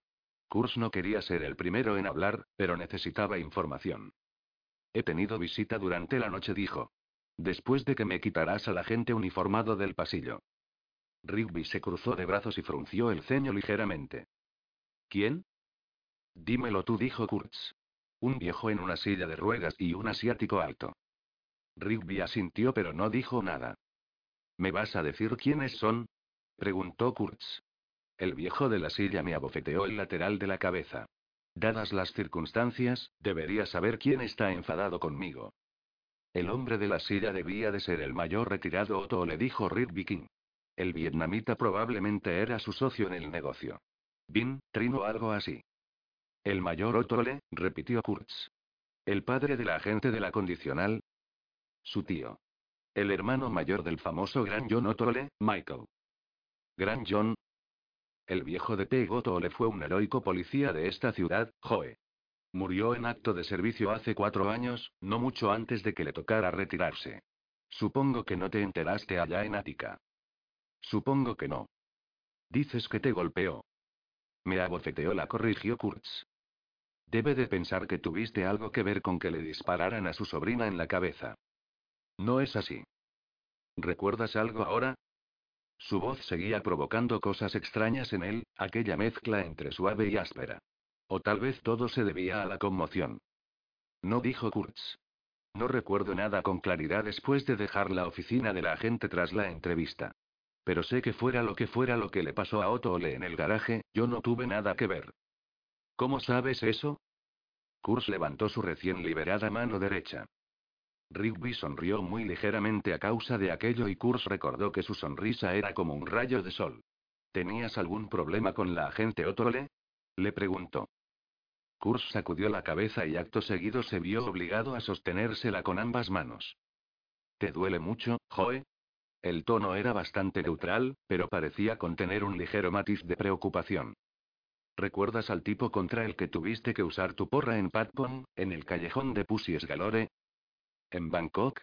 Kurs no quería ser el primero en hablar, pero necesitaba información. He tenido visita durante la noche, dijo. Después de que me quitarás al agente uniformado del pasillo. Rigby se cruzó de brazos y frunció el ceño ligeramente. ¿Quién? Dímelo tú, dijo Kurtz. Un viejo en una silla de ruedas y un asiático alto. Rigby asintió pero no dijo nada. ¿Me vas a decir quiénes son? preguntó Kurtz. El viejo de la silla me abofeteó el lateral de la cabeza. Dadas las circunstancias, debería saber quién está enfadado conmigo. El hombre de la silla debía de ser el mayor retirado Otto, le dijo Rick Viking. El vietnamita probablemente era su socio en el negocio. Bin, Trino algo así. El mayor Otole, repitió Kurtz. El padre de la agente de la condicional. Su tío. El hermano mayor del famoso Gran John Otole, Michael. Gran John, el viejo de le fue un heroico policía de esta ciudad, Joe. Murió en acto de servicio hace cuatro años, no mucho antes de que le tocara retirarse. Supongo que no te enteraste allá en Ática. Supongo que no. Dices que te golpeó. Me abofeteó, la corrigió Kurtz. Debe de pensar que tuviste algo que ver con que le dispararan a su sobrina en la cabeza. No es así. ¿Recuerdas algo ahora? Su voz seguía provocando cosas extrañas en él, aquella mezcla entre suave y áspera. O tal vez todo se debía a la conmoción. No dijo Kurtz. No recuerdo nada con claridad después de dejar la oficina de la agente tras la entrevista. Pero sé que fuera lo que fuera lo que le pasó a Otto Ole en el garaje, yo no tuve nada que ver. ¿Cómo sabes eso? Kurtz levantó su recién liberada mano derecha. Rigby sonrió muy ligeramente a causa de aquello y Kurz recordó que su sonrisa era como un rayo de sol. ¿Tenías algún problema con la agente Otole? Le preguntó. Kurz sacudió la cabeza y acto seguido se vio obligado a sostenérsela con ambas manos. ¿Te duele mucho, Joe? El tono era bastante neutral, pero parecía contener un ligero matiz de preocupación. ¿Recuerdas al tipo contra el que tuviste que usar tu porra en Patpon, en el callejón de Pussy Galore? ¿En Bangkok?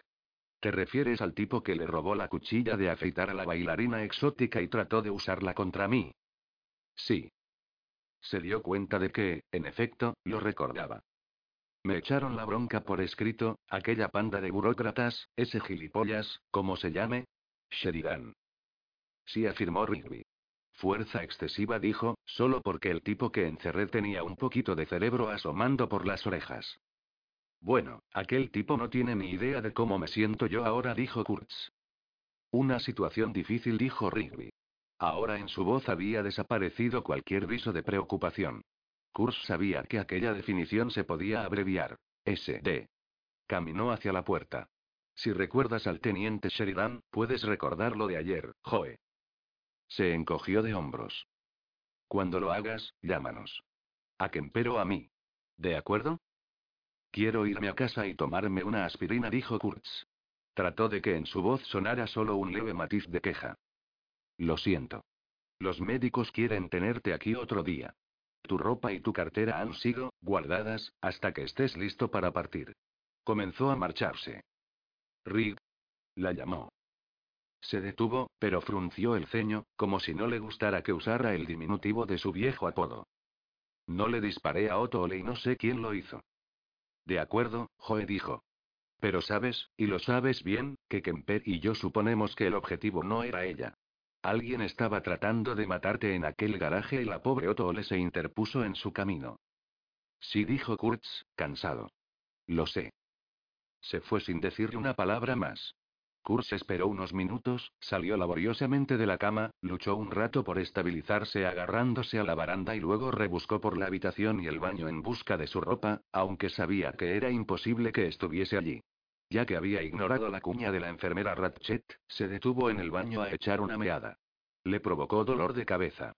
¿Te refieres al tipo que le robó la cuchilla de afeitar a la bailarina exótica y trató de usarla contra mí? Sí. Se dio cuenta de que, en efecto, lo recordaba. Me echaron la bronca por escrito, aquella panda de burócratas, ese gilipollas, ¿cómo se llame? Sheridan. Sí, afirmó Rigby. Fuerza excesiva, dijo, solo porque el tipo que encerré tenía un poquito de cerebro asomando por las orejas. Bueno, aquel tipo no tiene ni idea de cómo me siento yo ahora, dijo Kurtz. Una situación difícil, dijo Rigby. Ahora en su voz había desaparecido cualquier viso de preocupación. Kurz sabía que aquella definición se podía abreviar. SD. Caminó hacia la puerta. Si recuerdas al teniente Sheridan, puedes recordar lo de ayer, Joe. Se encogió de hombros. Cuando lo hagas, llámanos. A Kempero a mí. ¿De acuerdo? Quiero irme a casa y tomarme una aspirina, dijo Kurtz. Trató de que en su voz sonara solo un leve matiz de queja. Lo siento. Los médicos quieren tenerte aquí otro día. Tu ropa y tu cartera han sido guardadas hasta que estés listo para partir. Comenzó a marcharse. Rig. La llamó. Se detuvo, pero frunció el ceño, como si no le gustara que usara el diminutivo de su viejo apodo. No le disparé a Otto y no sé quién lo hizo. De acuerdo, Joe dijo. Pero sabes, y lo sabes bien, que Kemper y yo suponemos que el objetivo no era ella. Alguien estaba tratando de matarte en aquel garaje y la pobre Otto Ole se interpuso en su camino. Sí, dijo Kurtz, cansado. Lo sé. Se fue sin decirle una palabra más. Kurtz esperó unos minutos, salió laboriosamente de la cama, luchó un rato por estabilizarse agarrándose a la baranda y luego rebuscó por la habitación y el baño en busca de su ropa, aunque sabía que era imposible que estuviese allí. Ya que había ignorado la cuña de la enfermera Ratchet, se detuvo en el baño a echar una meada. Le provocó dolor de cabeza.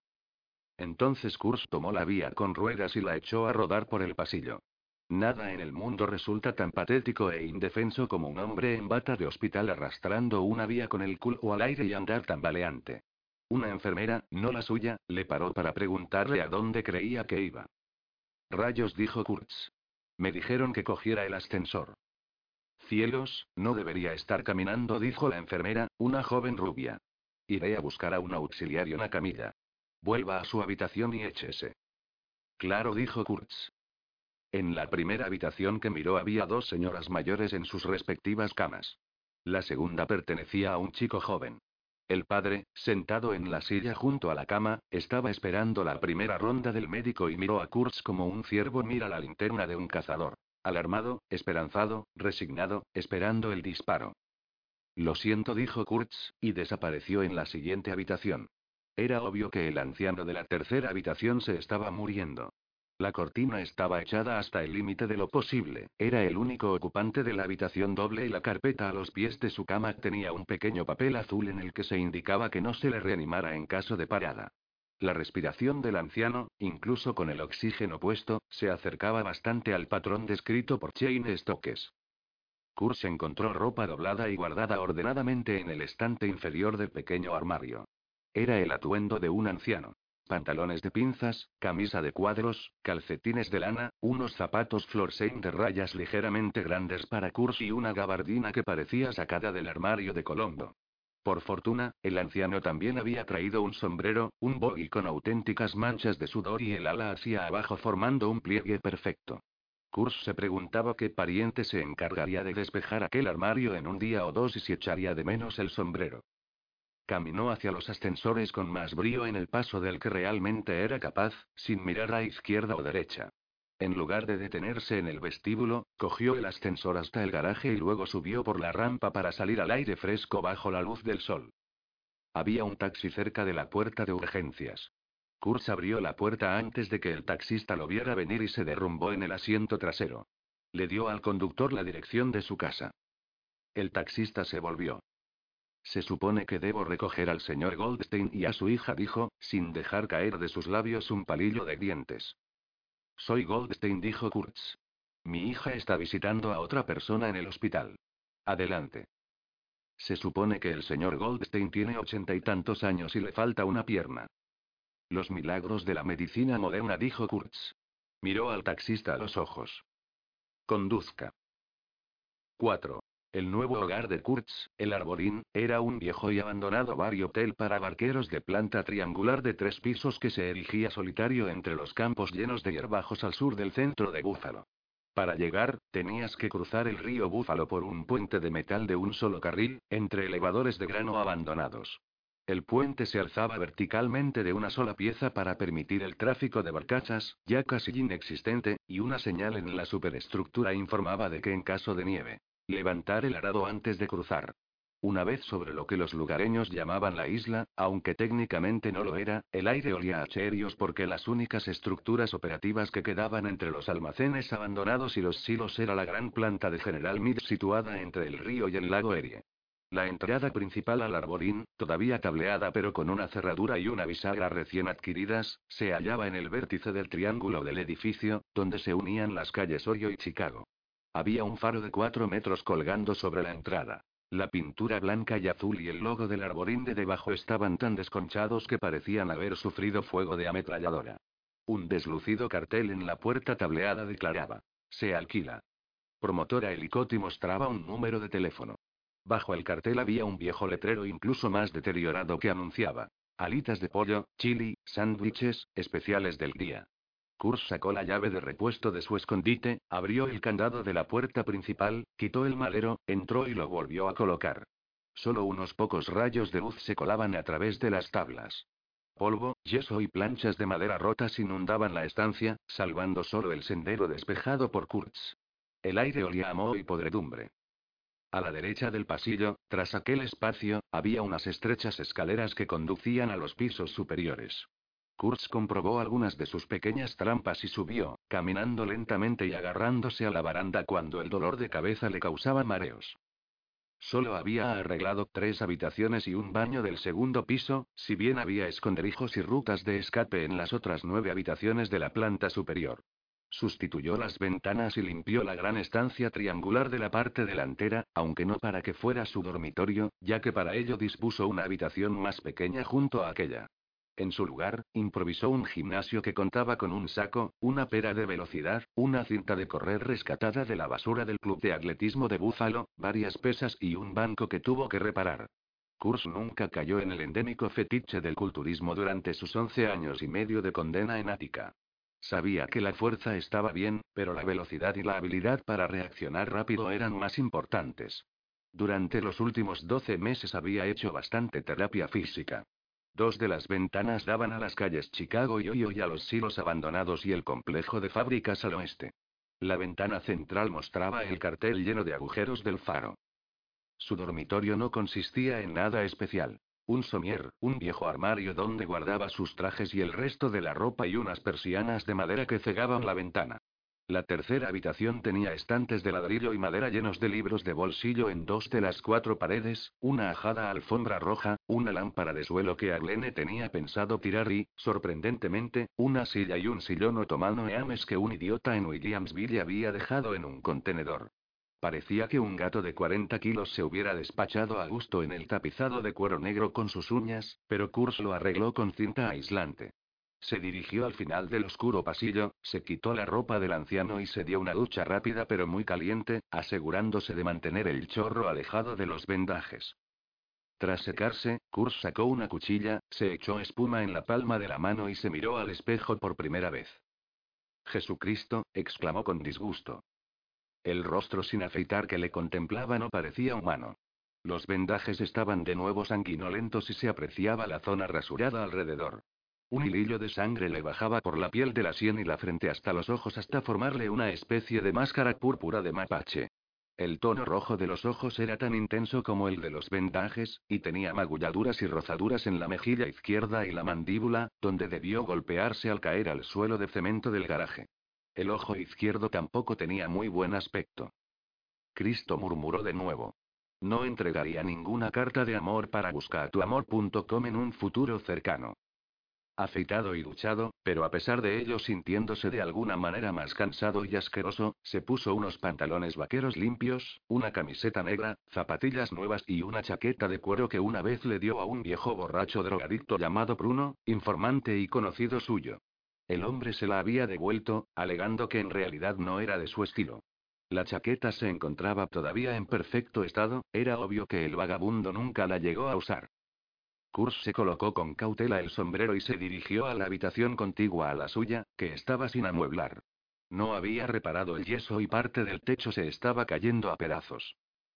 Entonces Kurz tomó la vía con ruedas y la echó a rodar por el pasillo. Nada en el mundo resulta tan patético e indefenso como un hombre en bata de hospital arrastrando una vía con el culo al aire y andar tambaleante. Una enfermera, no la suya, le paró para preguntarle a dónde creía que iba. Rayos, dijo Kurtz. Me dijeron que cogiera el ascensor. Cielos, no debería estar caminando, dijo la enfermera, una joven rubia. Iré a buscar a un auxiliario en la camilla. Vuelva a su habitación y échese. Claro, dijo Kurtz. En la primera habitación que miró había dos señoras mayores en sus respectivas camas. La segunda pertenecía a un chico joven. El padre, sentado en la silla junto a la cama, estaba esperando la primera ronda del médico y miró a Kurtz como un ciervo mira la linterna de un cazador. Alarmado, esperanzado, resignado, esperando el disparo. Lo siento, dijo Kurtz, y desapareció en la siguiente habitación. Era obvio que el anciano de la tercera habitación se estaba muriendo. La cortina estaba echada hasta el límite de lo posible, era el único ocupante de la habitación doble y la carpeta a los pies de su cama tenía un pequeño papel azul en el que se indicaba que no se le reanimara en caso de parada. La respiración del anciano, incluso con el oxígeno puesto, se acercaba bastante al patrón descrito por Chain Stokes. Kurz encontró ropa doblada y guardada ordenadamente en el estante inferior del pequeño armario. Era el atuendo de un anciano pantalones de pinzas, camisa de cuadros, calcetines de lana, unos zapatos Florsein de rayas ligeramente grandes para Kurs y una gabardina que parecía sacada del armario de Colombo. Por fortuna, el anciano también había traído un sombrero, un bogey con auténticas manchas de sudor y el ala hacia abajo formando un pliegue perfecto. Kurs se preguntaba qué pariente se encargaría de despejar aquel armario en un día o dos y si echaría de menos el sombrero. Caminó hacia los ascensores con más brío en el paso del que realmente era capaz, sin mirar a izquierda o derecha. En lugar de detenerse en el vestíbulo, cogió el ascensor hasta el garaje y luego subió por la rampa para salir al aire fresco bajo la luz del sol. Había un taxi cerca de la puerta de urgencias. Kurz abrió la puerta antes de que el taxista lo viera venir y se derrumbó en el asiento trasero. Le dio al conductor la dirección de su casa. El taxista se volvió. Se supone que debo recoger al señor Goldstein y a su hija, dijo, sin dejar caer de sus labios un palillo de dientes. Soy Goldstein, dijo Kurtz. Mi hija está visitando a otra persona en el hospital. Adelante. Se supone que el señor Goldstein tiene ochenta y tantos años y le falta una pierna. Los milagros de la medicina moderna, dijo Kurtz. Miró al taxista a los ojos. Conduzca. 4. El nuevo hogar de Kurtz, el Arborín, era un viejo y abandonado barrio hotel para barqueros de planta triangular de tres pisos que se erigía solitario entre los campos llenos de hierbajos al sur del centro de Búfalo. Para llegar, tenías que cruzar el río Búfalo por un puente de metal de un solo carril, entre elevadores de grano abandonados. El puente se alzaba verticalmente de una sola pieza para permitir el tráfico de barcachas, ya casi inexistente, y una señal en la superestructura informaba de que en caso de nieve, Levantar el arado antes de cruzar. Una vez sobre lo que los lugareños llamaban la isla, aunque técnicamente no lo era, el aire olía a cherios porque las únicas estructuras operativas que quedaban entre los almacenes abandonados y los silos era la gran planta de General Mid situada entre el río y el lago Erie. La entrada principal al arborín, todavía tableada pero con una cerradura y una bisagra recién adquiridas, se hallaba en el vértice del triángulo del edificio, donde se unían las calles Orio y Chicago. Había un faro de cuatro metros colgando sobre la entrada. La pintura blanca y azul y el logo del arborín de debajo estaban tan desconchados que parecían haber sufrido fuego de ametralladora. Un deslucido cartel en la puerta tableada declaraba: Se alquila. Promotora Helicoti mostraba un número de teléfono. Bajo el cartel había un viejo letrero incluso más deteriorado que anunciaba. Alitas de pollo, chili, sándwiches, especiales del día. Kurs sacó la llave de repuesto de su escondite, abrió el candado de la puerta principal, quitó el madero, entró y lo volvió a colocar. Solo unos pocos rayos de luz se colaban a través de las tablas. Polvo, yeso y planchas de madera rotas inundaban la estancia, salvando solo el sendero despejado por Kurtz. El aire olía a moho y podredumbre. A la derecha del pasillo, tras aquel espacio, había unas estrechas escaleras que conducían a los pisos superiores. Kurtz comprobó algunas de sus pequeñas trampas y subió, caminando lentamente y agarrándose a la baranda cuando el dolor de cabeza le causaba mareos. Solo había arreglado tres habitaciones y un baño del segundo piso, si bien había esconderijos y rutas de escape en las otras nueve habitaciones de la planta superior. Sustituyó las ventanas y limpió la gran estancia triangular de la parte delantera, aunque no para que fuera su dormitorio, ya que para ello dispuso una habitación más pequeña junto a aquella. En su lugar, improvisó un gimnasio que contaba con un saco, una pera de velocidad, una cinta de correr rescatada de la basura del club de atletismo de Búfalo, varias pesas y un banco que tuvo que reparar. Kurs nunca cayó en el endémico fetiche del culturismo durante sus once años y medio de condena en Ática. Sabía que la fuerza estaba bien, pero la velocidad y la habilidad para reaccionar rápido eran más importantes. Durante los últimos 12 meses había hecho bastante terapia física. Dos de las ventanas daban a las calles Chicago y Oyo y a los silos abandonados y el complejo de fábricas al oeste. La ventana central mostraba el cartel lleno de agujeros del faro. Su dormitorio no consistía en nada especial. Un somier, un viejo armario donde guardaba sus trajes y el resto de la ropa y unas persianas de madera que cegaban la ventana. La tercera habitación tenía estantes de ladrillo y madera llenos de libros de bolsillo en dos de las cuatro paredes, una ajada alfombra roja, una lámpara de suelo que Aglene tenía pensado tirar y, sorprendentemente, una silla y un sillón otomano eames que un idiota en Williamsville había dejado en un contenedor. Parecía que un gato de 40 kilos se hubiera despachado a gusto en el tapizado de cuero negro con sus uñas, pero Kurz lo arregló con cinta aislante. Se dirigió al final del oscuro pasillo, se quitó la ropa del anciano y se dio una ducha rápida pero muy caliente, asegurándose de mantener el chorro alejado de los vendajes. Tras secarse, Kurz sacó una cuchilla, se echó espuma en la palma de la mano y se miró al espejo por primera vez. Jesucristo, exclamó con disgusto. El rostro sin afeitar que le contemplaba no parecía humano. Los vendajes estaban de nuevo sanguinolentos y se apreciaba la zona rasurada alrededor. Un hilillo de sangre le bajaba por la piel de la sien y la frente hasta los ojos hasta formarle una especie de máscara púrpura de mapache. El tono rojo de los ojos era tan intenso como el de los vendajes, y tenía magulladuras y rozaduras en la mejilla izquierda y la mandíbula, donde debió golpearse al caer al suelo de cemento del garaje. El ojo izquierdo tampoco tenía muy buen aspecto. Cristo murmuró de nuevo. No entregaría ninguna carta de amor para buscatuamor.com en un futuro cercano. Afeitado y duchado, pero a pesar de ello sintiéndose de alguna manera más cansado y asqueroso, se puso unos pantalones vaqueros limpios, una camiseta negra, zapatillas nuevas y una chaqueta de cuero que una vez le dio a un viejo borracho drogadicto llamado Bruno, informante y conocido suyo. El hombre se la había devuelto, alegando que en realidad no era de su estilo. La chaqueta se encontraba todavía en perfecto estado, era obvio que el vagabundo nunca la llegó a usar. Kurz se colocó con cautela el sombrero y se dirigió a la habitación contigua a la suya, que estaba sin amueblar. No había reparado el yeso y parte del techo se estaba cayendo a pedazos.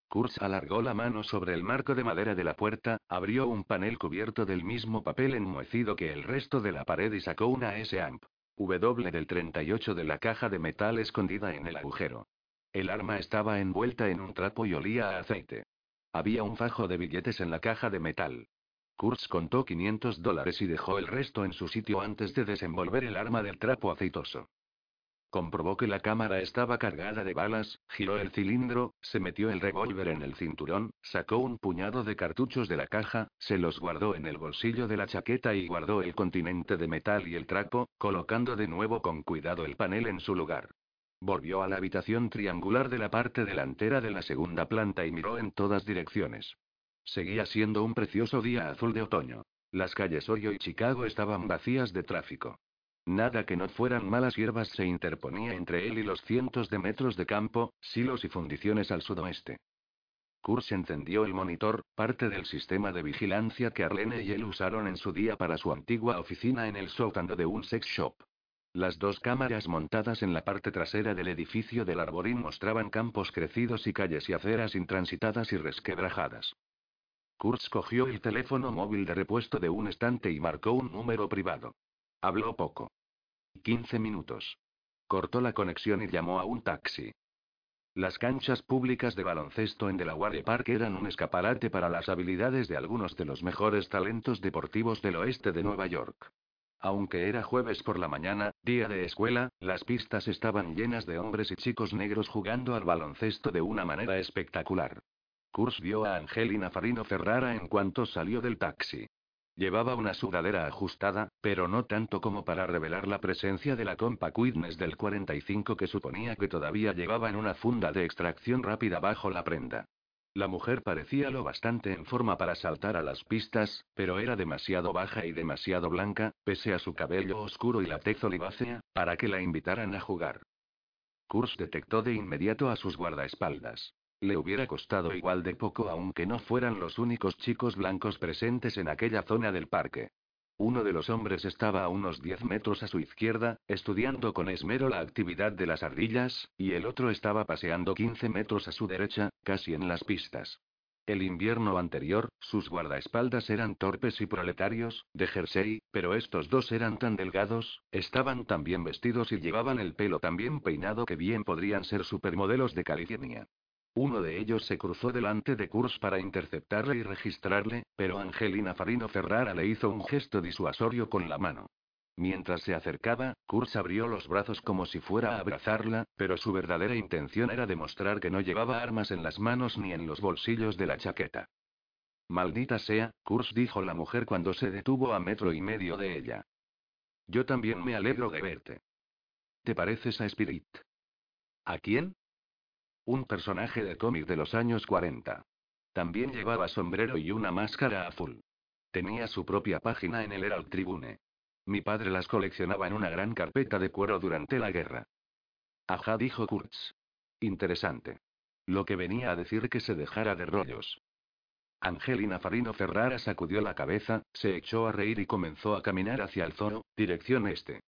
Kurz alargó la mano sobre el marco de madera de la puerta, abrió un panel cubierto del mismo papel enmohecido que el resto de la pared y sacó una S-Amp. W del 38 de la caja de metal escondida en el agujero. El arma estaba envuelta en un trapo y olía a aceite. Había un fajo de billetes en la caja de metal. Kurtz contó 500 dólares y dejó el resto en su sitio antes de desenvolver el arma del trapo aceitoso. Comprobó que la cámara estaba cargada de balas, giró el cilindro, se metió el revólver en el cinturón, sacó un puñado de cartuchos de la caja, se los guardó en el bolsillo de la chaqueta y guardó el continente de metal y el trapo, colocando de nuevo con cuidado el panel en su lugar. Volvió a la habitación triangular de la parte delantera de la segunda planta y miró en todas direcciones. Seguía siendo un precioso día azul de otoño. Las calles Orio y Chicago estaban vacías de tráfico. Nada que no fueran malas hierbas se interponía entre él y los cientos de metros de campo, silos y fundiciones al sudoeste. Kurz encendió el monitor, parte del sistema de vigilancia que Arlene y él usaron en su día para su antigua oficina en el sótano de un sex shop. Las dos cámaras montadas en la parte trasera del edificio del Arborín mostraban campos crecidos y calles y aceras intransitadas y resquebrajadas. Kurz cogió el teléfono móvil de repuesto de un estante y marcó un número privado. Habló poco. 15 minutos. Cortó la conexión y llamó a un taxi. Las canchas públicas de baloncesto en Delaware Park eran un escaparate para las habilidades de algunos de los mejores talentos deportivos del oeste de Nueva York. Aunque era jueves por la mañana, día de escuela, las pistas estaban llenas de hombres y chicos negros jugando al baloncesto de una manera espectacular. Kurs vio a Angelina Farino Ferrara en cuanto salió del taxi. Llevaba una sudadera ajustada, pero no tanto como para revelar la presencia de la compa Quidness del 45 que suponía que todavía llevaba en una funda de extracción rápida bajo la prenda. La mujer parecía lo bastante en forma para saltar a las pistas, pero era demasiado baja y demasiado blanca, pese a su cabello oscuro y la tez olivácea, para que la invitaran a jugar. Kurs detectó de inmediato a sus guardaespaldas. Le hubiera costado igual de poco aunque no fueran los únicos chicos blancos presentes en aquella zona del parque. Uno de los hombres estaba a unos 10 metros a su izquierda, estudiando con esmero la actividad de las ardillas, y el otro estaba paseando 15 metros a su derecha, casi en las pistas. El invierno anterior, sus guardaespaldas eran torpes y proletarios, de jersey, pero estos dos eran tan delgados, estaban tan bien vestidos y llevaban el pelo tan bien peinado que bien podrían ser supermodelos de California. Uno de ellos se cruzó delante de Kurs para interceptarle y registrarle, pero Angelina Farino Ferrara le hizo un gesto disuasorio con la mano. Mientras se acercaba, Kurs abrió los brazos como si fuera a abrazarla, pero su verdadera intención era demostrar que no llevaba armas en las manos ni en los bolsillos de la chaqueta. Maldita sea, Kurs dijo la mujer cuando se detuvo a metro y medio de ella. Yo también me alegro de verte. ¿Te pareces a Spirit? ¿A quién? Un personaje de cómic de los años 40. También llevaba sombrero y una máscara azul. Tenía su propia página en el Herald Tribune. Mi padre las coleccionaba en una gran carpeta de cuero durante la guerra. Ajá, dijo Kurtz. Interesante. Lo que venía a decir que se dejara de rollos. Angelina Farino Ferrara sacudió la cabeza, se echó a reír y comenzó a caminar hacia el zoo, dirección este.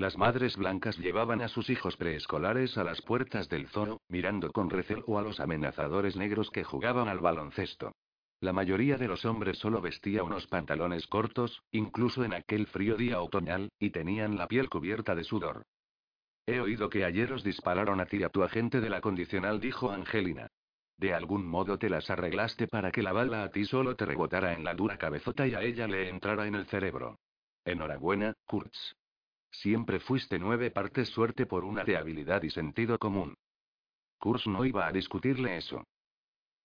Las madres blancas llevaban a sus hijos preescolares a las puertas del zoo, mirando con recelo a los amenazadores negros que jugaban al baloncesto. La mayoría de los hombres solo vestía unos pantalones cortos, incluso en aquel frío día otoñal, y tenían la piel cubierta de sudor. He oído que ayer os dispararon a ti y a tu agente de la condicional, dijo Angelina. De algún modo te las arreglaste para que la bala a ti solo te rebotara en la dura cabezota y a ella le entrara en el cerebro. Enhorabuena, Kurtz. Siempre fuiste nueve partes suerte por una de habilidad y sentido común. Kurz no iba a discutirle eso.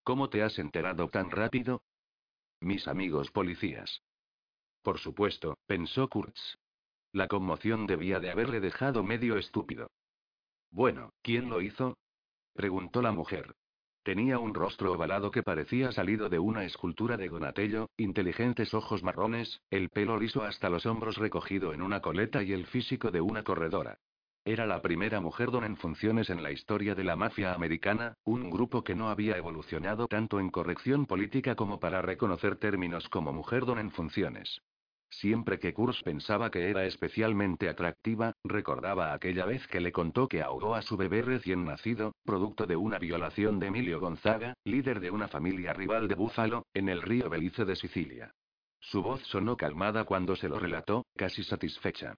¿Cómo te has enterado tan rápido? Mis amigos policías. Por supuesto, pensó Kurtz. La conmoción debía de haberle dejado medio estúpido. Bueno, ¿quién lo hizo? preguntó la mujer. Tenía un rostro ovalado que parecía salido de una escultura de Donatello, inteligentes ojos marrones, el pelo liso hasta los hombros recogido en una coleta y el físico de una corredora. Era la primera mujer don en funciones en la historia de la mafia americana, un grupo que no había evolucionado tanto en corrección política como para reconocer términos como mujer don en funciones. Siempre que Kurz pensaba que era especialmente atractiva, recordaba aquella vez que le contó que ahogó a su bebé recién nacido, producto de una violación de Emilio Gonzaga, líder de una familia rival de Búfalo, en el río Belice de Sicilia. Su voz sonó calmada cuando se lo relató, casi satisfecha.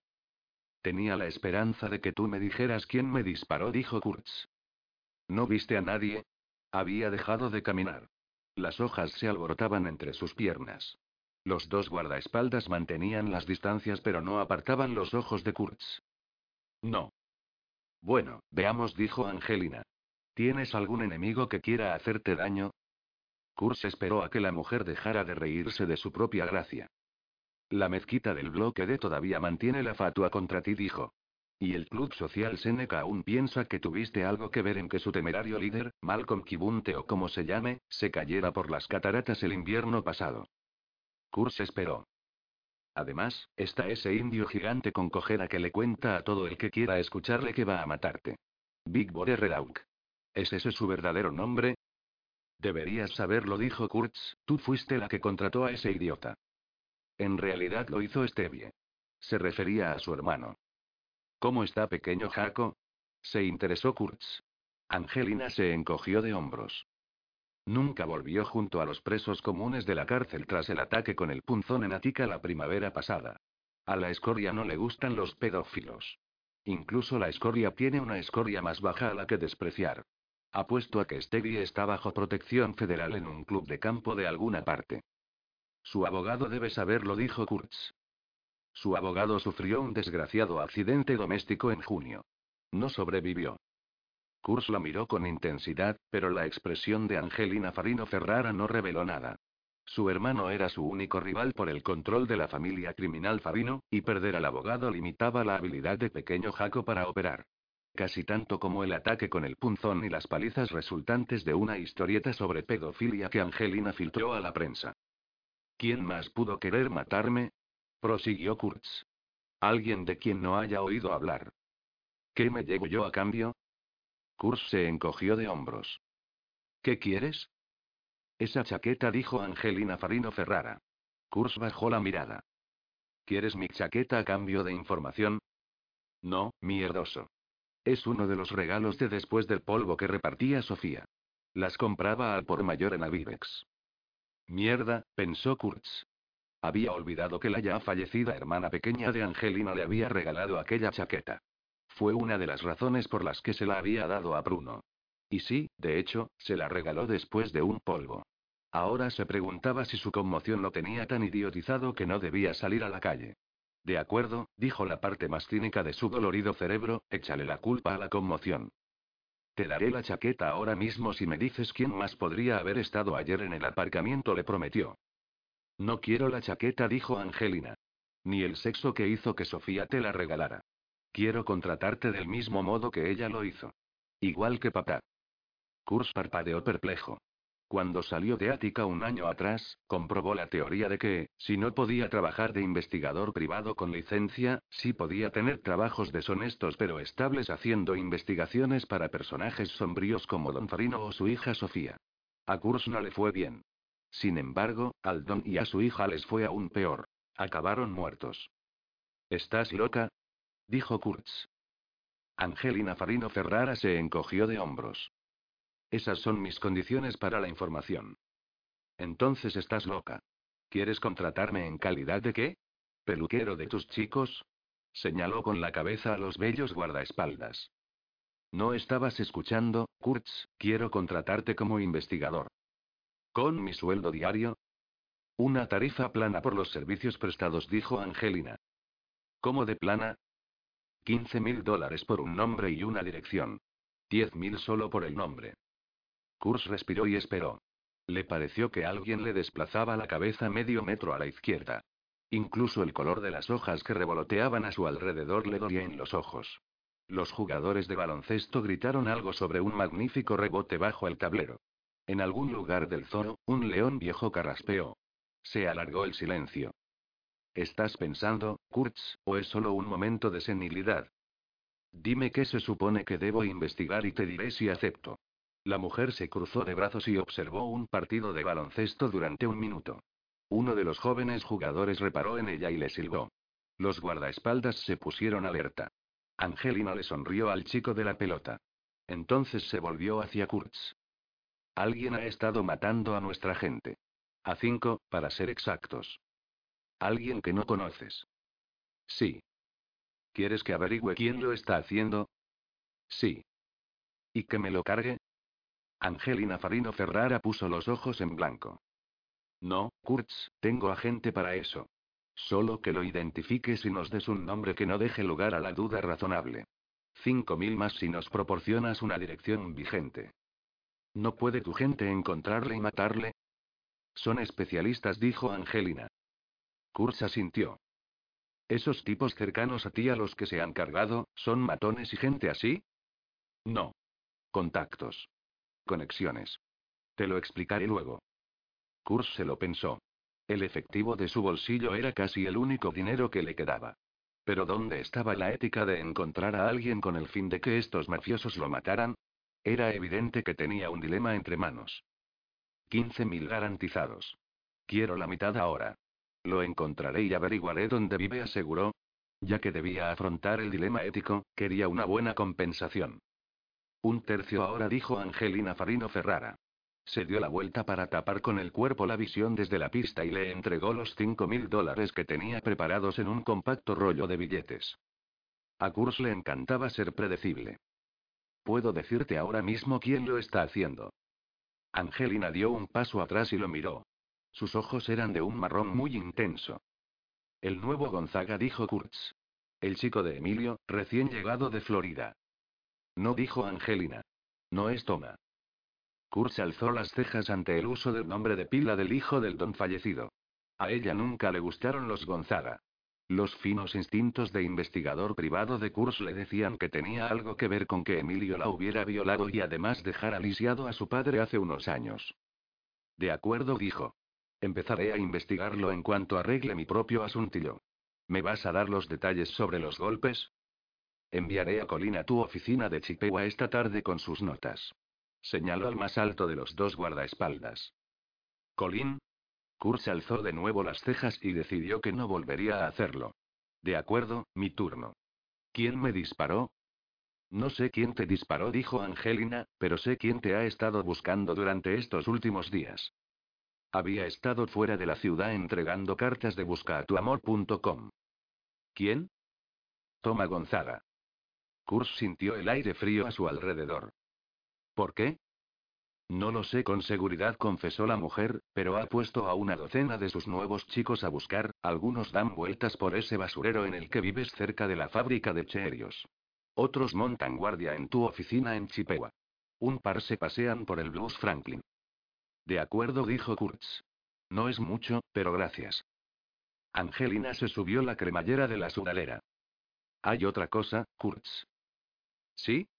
Tenía la esperanza de que tú me dijeras quién me disparó, dijo Kurtz. ¿No viste a nadie? Había dejado de caminar. Las hojas se alborotaban entre sus piernas. Los dos guardaespaldas mantenían las distancias pero no apartaban los ojos de Kurtz. No. Bueno, veamos, dijo Angelina. ¿Tienes algún enemigo que quiera hacerte daño? Kurtz esperó a que la mujer dejara de reírse de su propia gracia. La mezquita del bloque D todavía mantiene la fatua contra ti, dijo. Y el Club Social Seneca aún piensa que tuviste algo que ver en que su temerario líder, Malcolm Kibunte o como se llame, se cayera por las cataratas el invierno pasado. Kurz esperó. Además, está ese indio gigante con cojera que le cuenta a todo el que quiera escucharle que va a matarte. Big Borererauk. ¿Es ese su verdadero nombre? Deberías saberlo, dijo Kurtz, tú fuiste la que contrató a ese idiota. En realidad lo hizo Stevie. Se refería a su hermano. ¿Cómo está pequeño Jaco? Se interesó Kurtz. Angelina se encogió de hombros. Nunca volvió junto a los presos comunes de la cárcel tras el ataque con el punzón en Atica la primavera pasada. A la escoria no le gustan los pedófilos. Incluso la escoria tiene una escoria más baja a la que despreciar. Apuesto a que Stevie está bajo protección federal en un club de campo de alguna parte. Su abogado debe saberlo, dijo Kurtz. Su abogado sufrió un desgraciado accidente doméstico en junio. No sobrevivió. Kurtz lo miró con intensidad, pero la expresión de Angelina Farino Ferrara no reveló nada. Su hermano era su único rival por el control de la familia criminal Farino, y perder al abogado limitaba la habilidad de pequeño Jaco para operar. Casi tanto como el ataque con el punzón y las palizas resultantes de una historieta sobre pedofilia que Angelina filtró a la prensa. ¿Quién más pudo querer matarme? prosiguió Kurtz. Alguien de quien no haya oído hablar. ¿Qué me llevo yo a cambio? Kurtz se encogió de hombros. ¿Qué quieres? Esa chaqueta, dijo Angelina Farino Ferrara. Kurtz bajó la mirada. ¿Quieres mi chaqueta a cambio de información? No, mierdoso. Es uno de los regalos de después del polvo que repartía Sofía. Las compraba al por mayor en Avivex. Mierda, pensó Kurtz. Había olvidado que la ya fallecida hermana pequeña de Angelina le había regalado aquella chaqueta. Fue una de las razones por las que se la había dado a Bruno. Y sí, de hecho, se la regaló después de un polvo. Ahora se preguntaba si su conmoción lo tenía tan idiotizado que no debía salir a la calle. De acuerdo, dijo la parte más cínica de su dolorido cerebro, échale la culpa a la conmoción. Te daré la chaqueta ahora mismo si me dices quién más podría haber estado ayer en el aparcamiento, le prometió. No quiero la chaqueta, dijo Angelina. Ni el sexo que hizo que Sofía te la regalara. Quiero contratarte del mismo modo que ella lo hizo. Igual que papá. Kurs parpadeó perplejo. Cuando salió de Ática un año atrás, comprobó la teoría de que, si no podía trabajar de investigador privado con licencia, sí podía tener trabajos deshonestos pero estables haciendo investigaciones para personajes sombríos como Don Farino o su hija Sofía. A Kurz no le fue bien. Sin embargo, al Don y a su hija les fue aún peor. Acabaron muertos. ¿Estás loca? Dijo Kurtz. Angelina Farino Ferrara se encogió de hombros. Esas son mis condiciones para la información. Entonces estás loca. ¿Quieres contratarme en calidad de qué? ¿Peluquero de tus chicos? Señaló con la cabeza a los bellos guardaespaldas. No estabas escuchando, Kurtz, quiero contratarte como investigador. ¿Con mi sueldo diario? Una tarifa plana por los servicios prestados, dijo Angelina. ¿Cómo de plana? 15 mil dólares por un nombre y una dirección. 10 mil solo por el nombre. Kurs respiró y esperó. Le pareció que alguien le desplazaba la cabeza medio metro a la izquierda. Incluso el color de las hojas que revoloteaban a su alrededor le dolía en los ojos. Los jugadores de baloncesto gritaron algo sobre un magnífico rebote bajo el tablero. En algún lugar del zoro, un león viejo carraspeó. Se alargó el silencio. ¿Estás pensando, Kurtz, o es solo un momento de senilidad? Dime qué se supone que debo investigar y te diré si acepto. La mujer se cruzó de brazos y observó un partido de baloncesto durante un minuto. Uno de los jóvenes jugadores reparó en ella y le silbó. Los guardaespaldas se pusieron alerta. Angelina le sonrió al chico de la pelota. Entonces se volvió hacia Kurtz. Alguien ha estado matando a nuestra gente. A cinco, para ser exactos. Alguien que no conoces. Sí. ¿Quieres que averigüe quién lo está haciendo? Sí. ¿Y que me lo cargue? Angelina Farino Ferrara puso los ojos en blanco. No, Kurtz, tengo agente para eso. Solo que lo identifiques y nos des un nombre que no deje lugar a la duda razonable. Cinco mil más si nos proporcionas una dirección vigente. ¿No puede tu gente encontrarle y matarle? Son especialistas, dijo Angelina. Kurtz asintió. ¿Esos tipos cercanos a ti a los que se han cargado, son matones y gente así? No. Contactos. Conexiones. Te lo explicaré luego. Kurz se lo pensó. El efectivo de su bolsillo era casi el único dinero que le quedaba. Pero ¿dónde estaba la ética de encontrar a alguien con el fin de que estos mafiosos lo mataran? Era evidente que tenía un dilema entre manos. 15.000 garantizados. Quiero la mitad ahora. Lo encontraré y averiguaré dónde vive, aseguró. Ya que debía afrontar el dilema ético, quería una buena compensación. Un tercio ahora, dijo Angelina Farino Ferrara. Se dio la vuelta para tapar con el cuerpo la visión desde la pista y le entregó los cinco mil dólares que tenía preparados en un compacto rollo de billetes. A Kurs le encantaba ser predecible. Puedo decirte ahora mismo quién lo está haciendo. Angelina dio un paso atrás y lo miró. Sus ojos eran de un marrón muy intenso. El nuevo Gonzaga dijo Kurtz. El chico de Emilio, recién llegado de Florida. No dijo Angelina. No es Toma. Kurtz alzó las cejas ante el uso del nombre de pila del hijo del don fallecido. A ella nunca le gustaron los Gonzaga. Los finos instintos de investigador privado de Kurtz le decían que tenía algo que ver con que Emilio la hubiera violado y además dejara lisiado a su padre hace unos años. De acuerdo, dijo. Empezaré a investigarlo en cuanto arregle mi propio asuntillo. ¿Me vas a dar los detalles sobre los golpes? Enviaré a Colin a tu oficina de Chippewa esta tarde con sus notas. Señaló al más alto de los dos guardaespaldas. ¿Colin? Kurt alzó de nuevo las cejas y decidió que no volvería a hacerlo. De acuerdo, mi turno. ¿Quién me disparó? No sé quién te disparó, dijo Angelina, pero sé quién te ha estado buscando durante estos últimos días. Había estado fuera de la ciudad entregando cartas de buscaatuamor.com. ¿Quién? Toma Gonzaga. Kurs sintió el aire frío a su alrededor. ¿Por qué? No lo sé con seguridad, confesó la mujer, pero ha puesto a una docena de sus nuevos chicos a buscar, algunos dan vueltas por ese basurero en el que vives cerca de la fábrica de Cheerios. Otros montan guardia en tu oficina en Chippewa. Un par se pasean por el Blues Franklin. De acuerdo, dijo Kurtz. No es mucho, pero gracias. Angelina se subió la cremallera de la sudalera. Hay otra cosa, Kurtz. ¿Sí?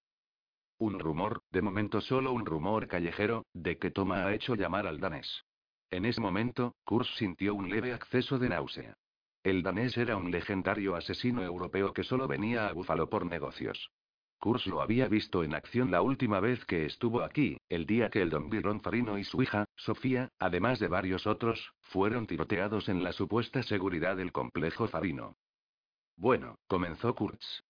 Un rumor, de momento solo un rumor callejero, de que Toma ha hecho llamar al danés. En ese momento, Kurz sintió un leve acceso de náusea. El danés era un legendario asesino europeo que solo venía a Búfalo por negocios. Kurz lo había visto en acción la última vez que estuvo aquí, el día que el don Byron Farino y su hija, Sofía, además de varios otros, fueron tiroteados en la supuesta seguridad del complejo Farino. Bueno, comenzó Kurtz.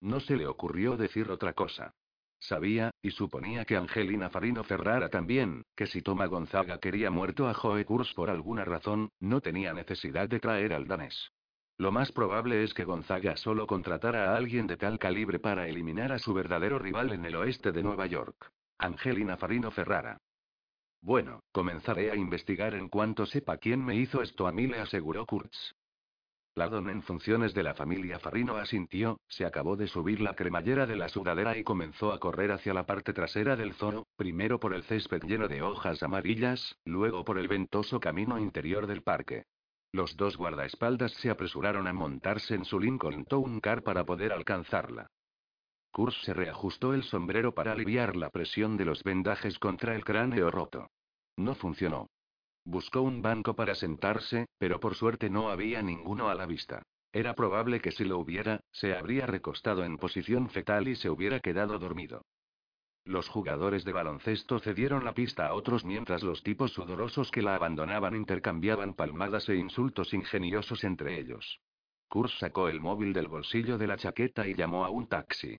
No se le ocurrió decir otra cosa. Sabía, y suponía que Angelina Farino Ferrara también, que si Toma Gonzaga quería muerto a Joe Kurz por alguna razón, no tenía necesidad de traer al danés. Lo más probable es que Gonzaga solo contratara a alguien de tal calibre para eliminar a su verdadero rival en el oeste de Nueva York. Angelina Farino Ferrara. Bueno, comenzaré a investigar en cuanto sepa quién me hizo esto a mí, le aseguró Kurtz. La don en funciones de la familia Farino asintió, se acabó de subir la cremallera de la sudadera y comenzó a correr hacia la parte trasera del zoo, primero por el césped lleno de hojas amarillas, luego por el ventoso camino interior del parque. Los dos guardaespaldas se apresuraron a montarse en su Lincoln Town Car para poder alcanzarla. Kurz se reajustó el sombrero para aliviar la presión de los vendajes contra el cráneo roto. No funcionó. Buscó un banco para sentarse, pero por suerte no había ninguno a la vista. Era probable que si lo hubiera, se habría recostado en posición fetal y se hubiera quedado dormido. Los jugadores de baloncesto cedieron la pista a otros mientras los tipos sudorosos que la abandonaban intercambiaban palmadas e insultos ingeniosos entre ellos. Kurs sacó el móvil del bolsillo de la chaqueta y llamó a un taxi.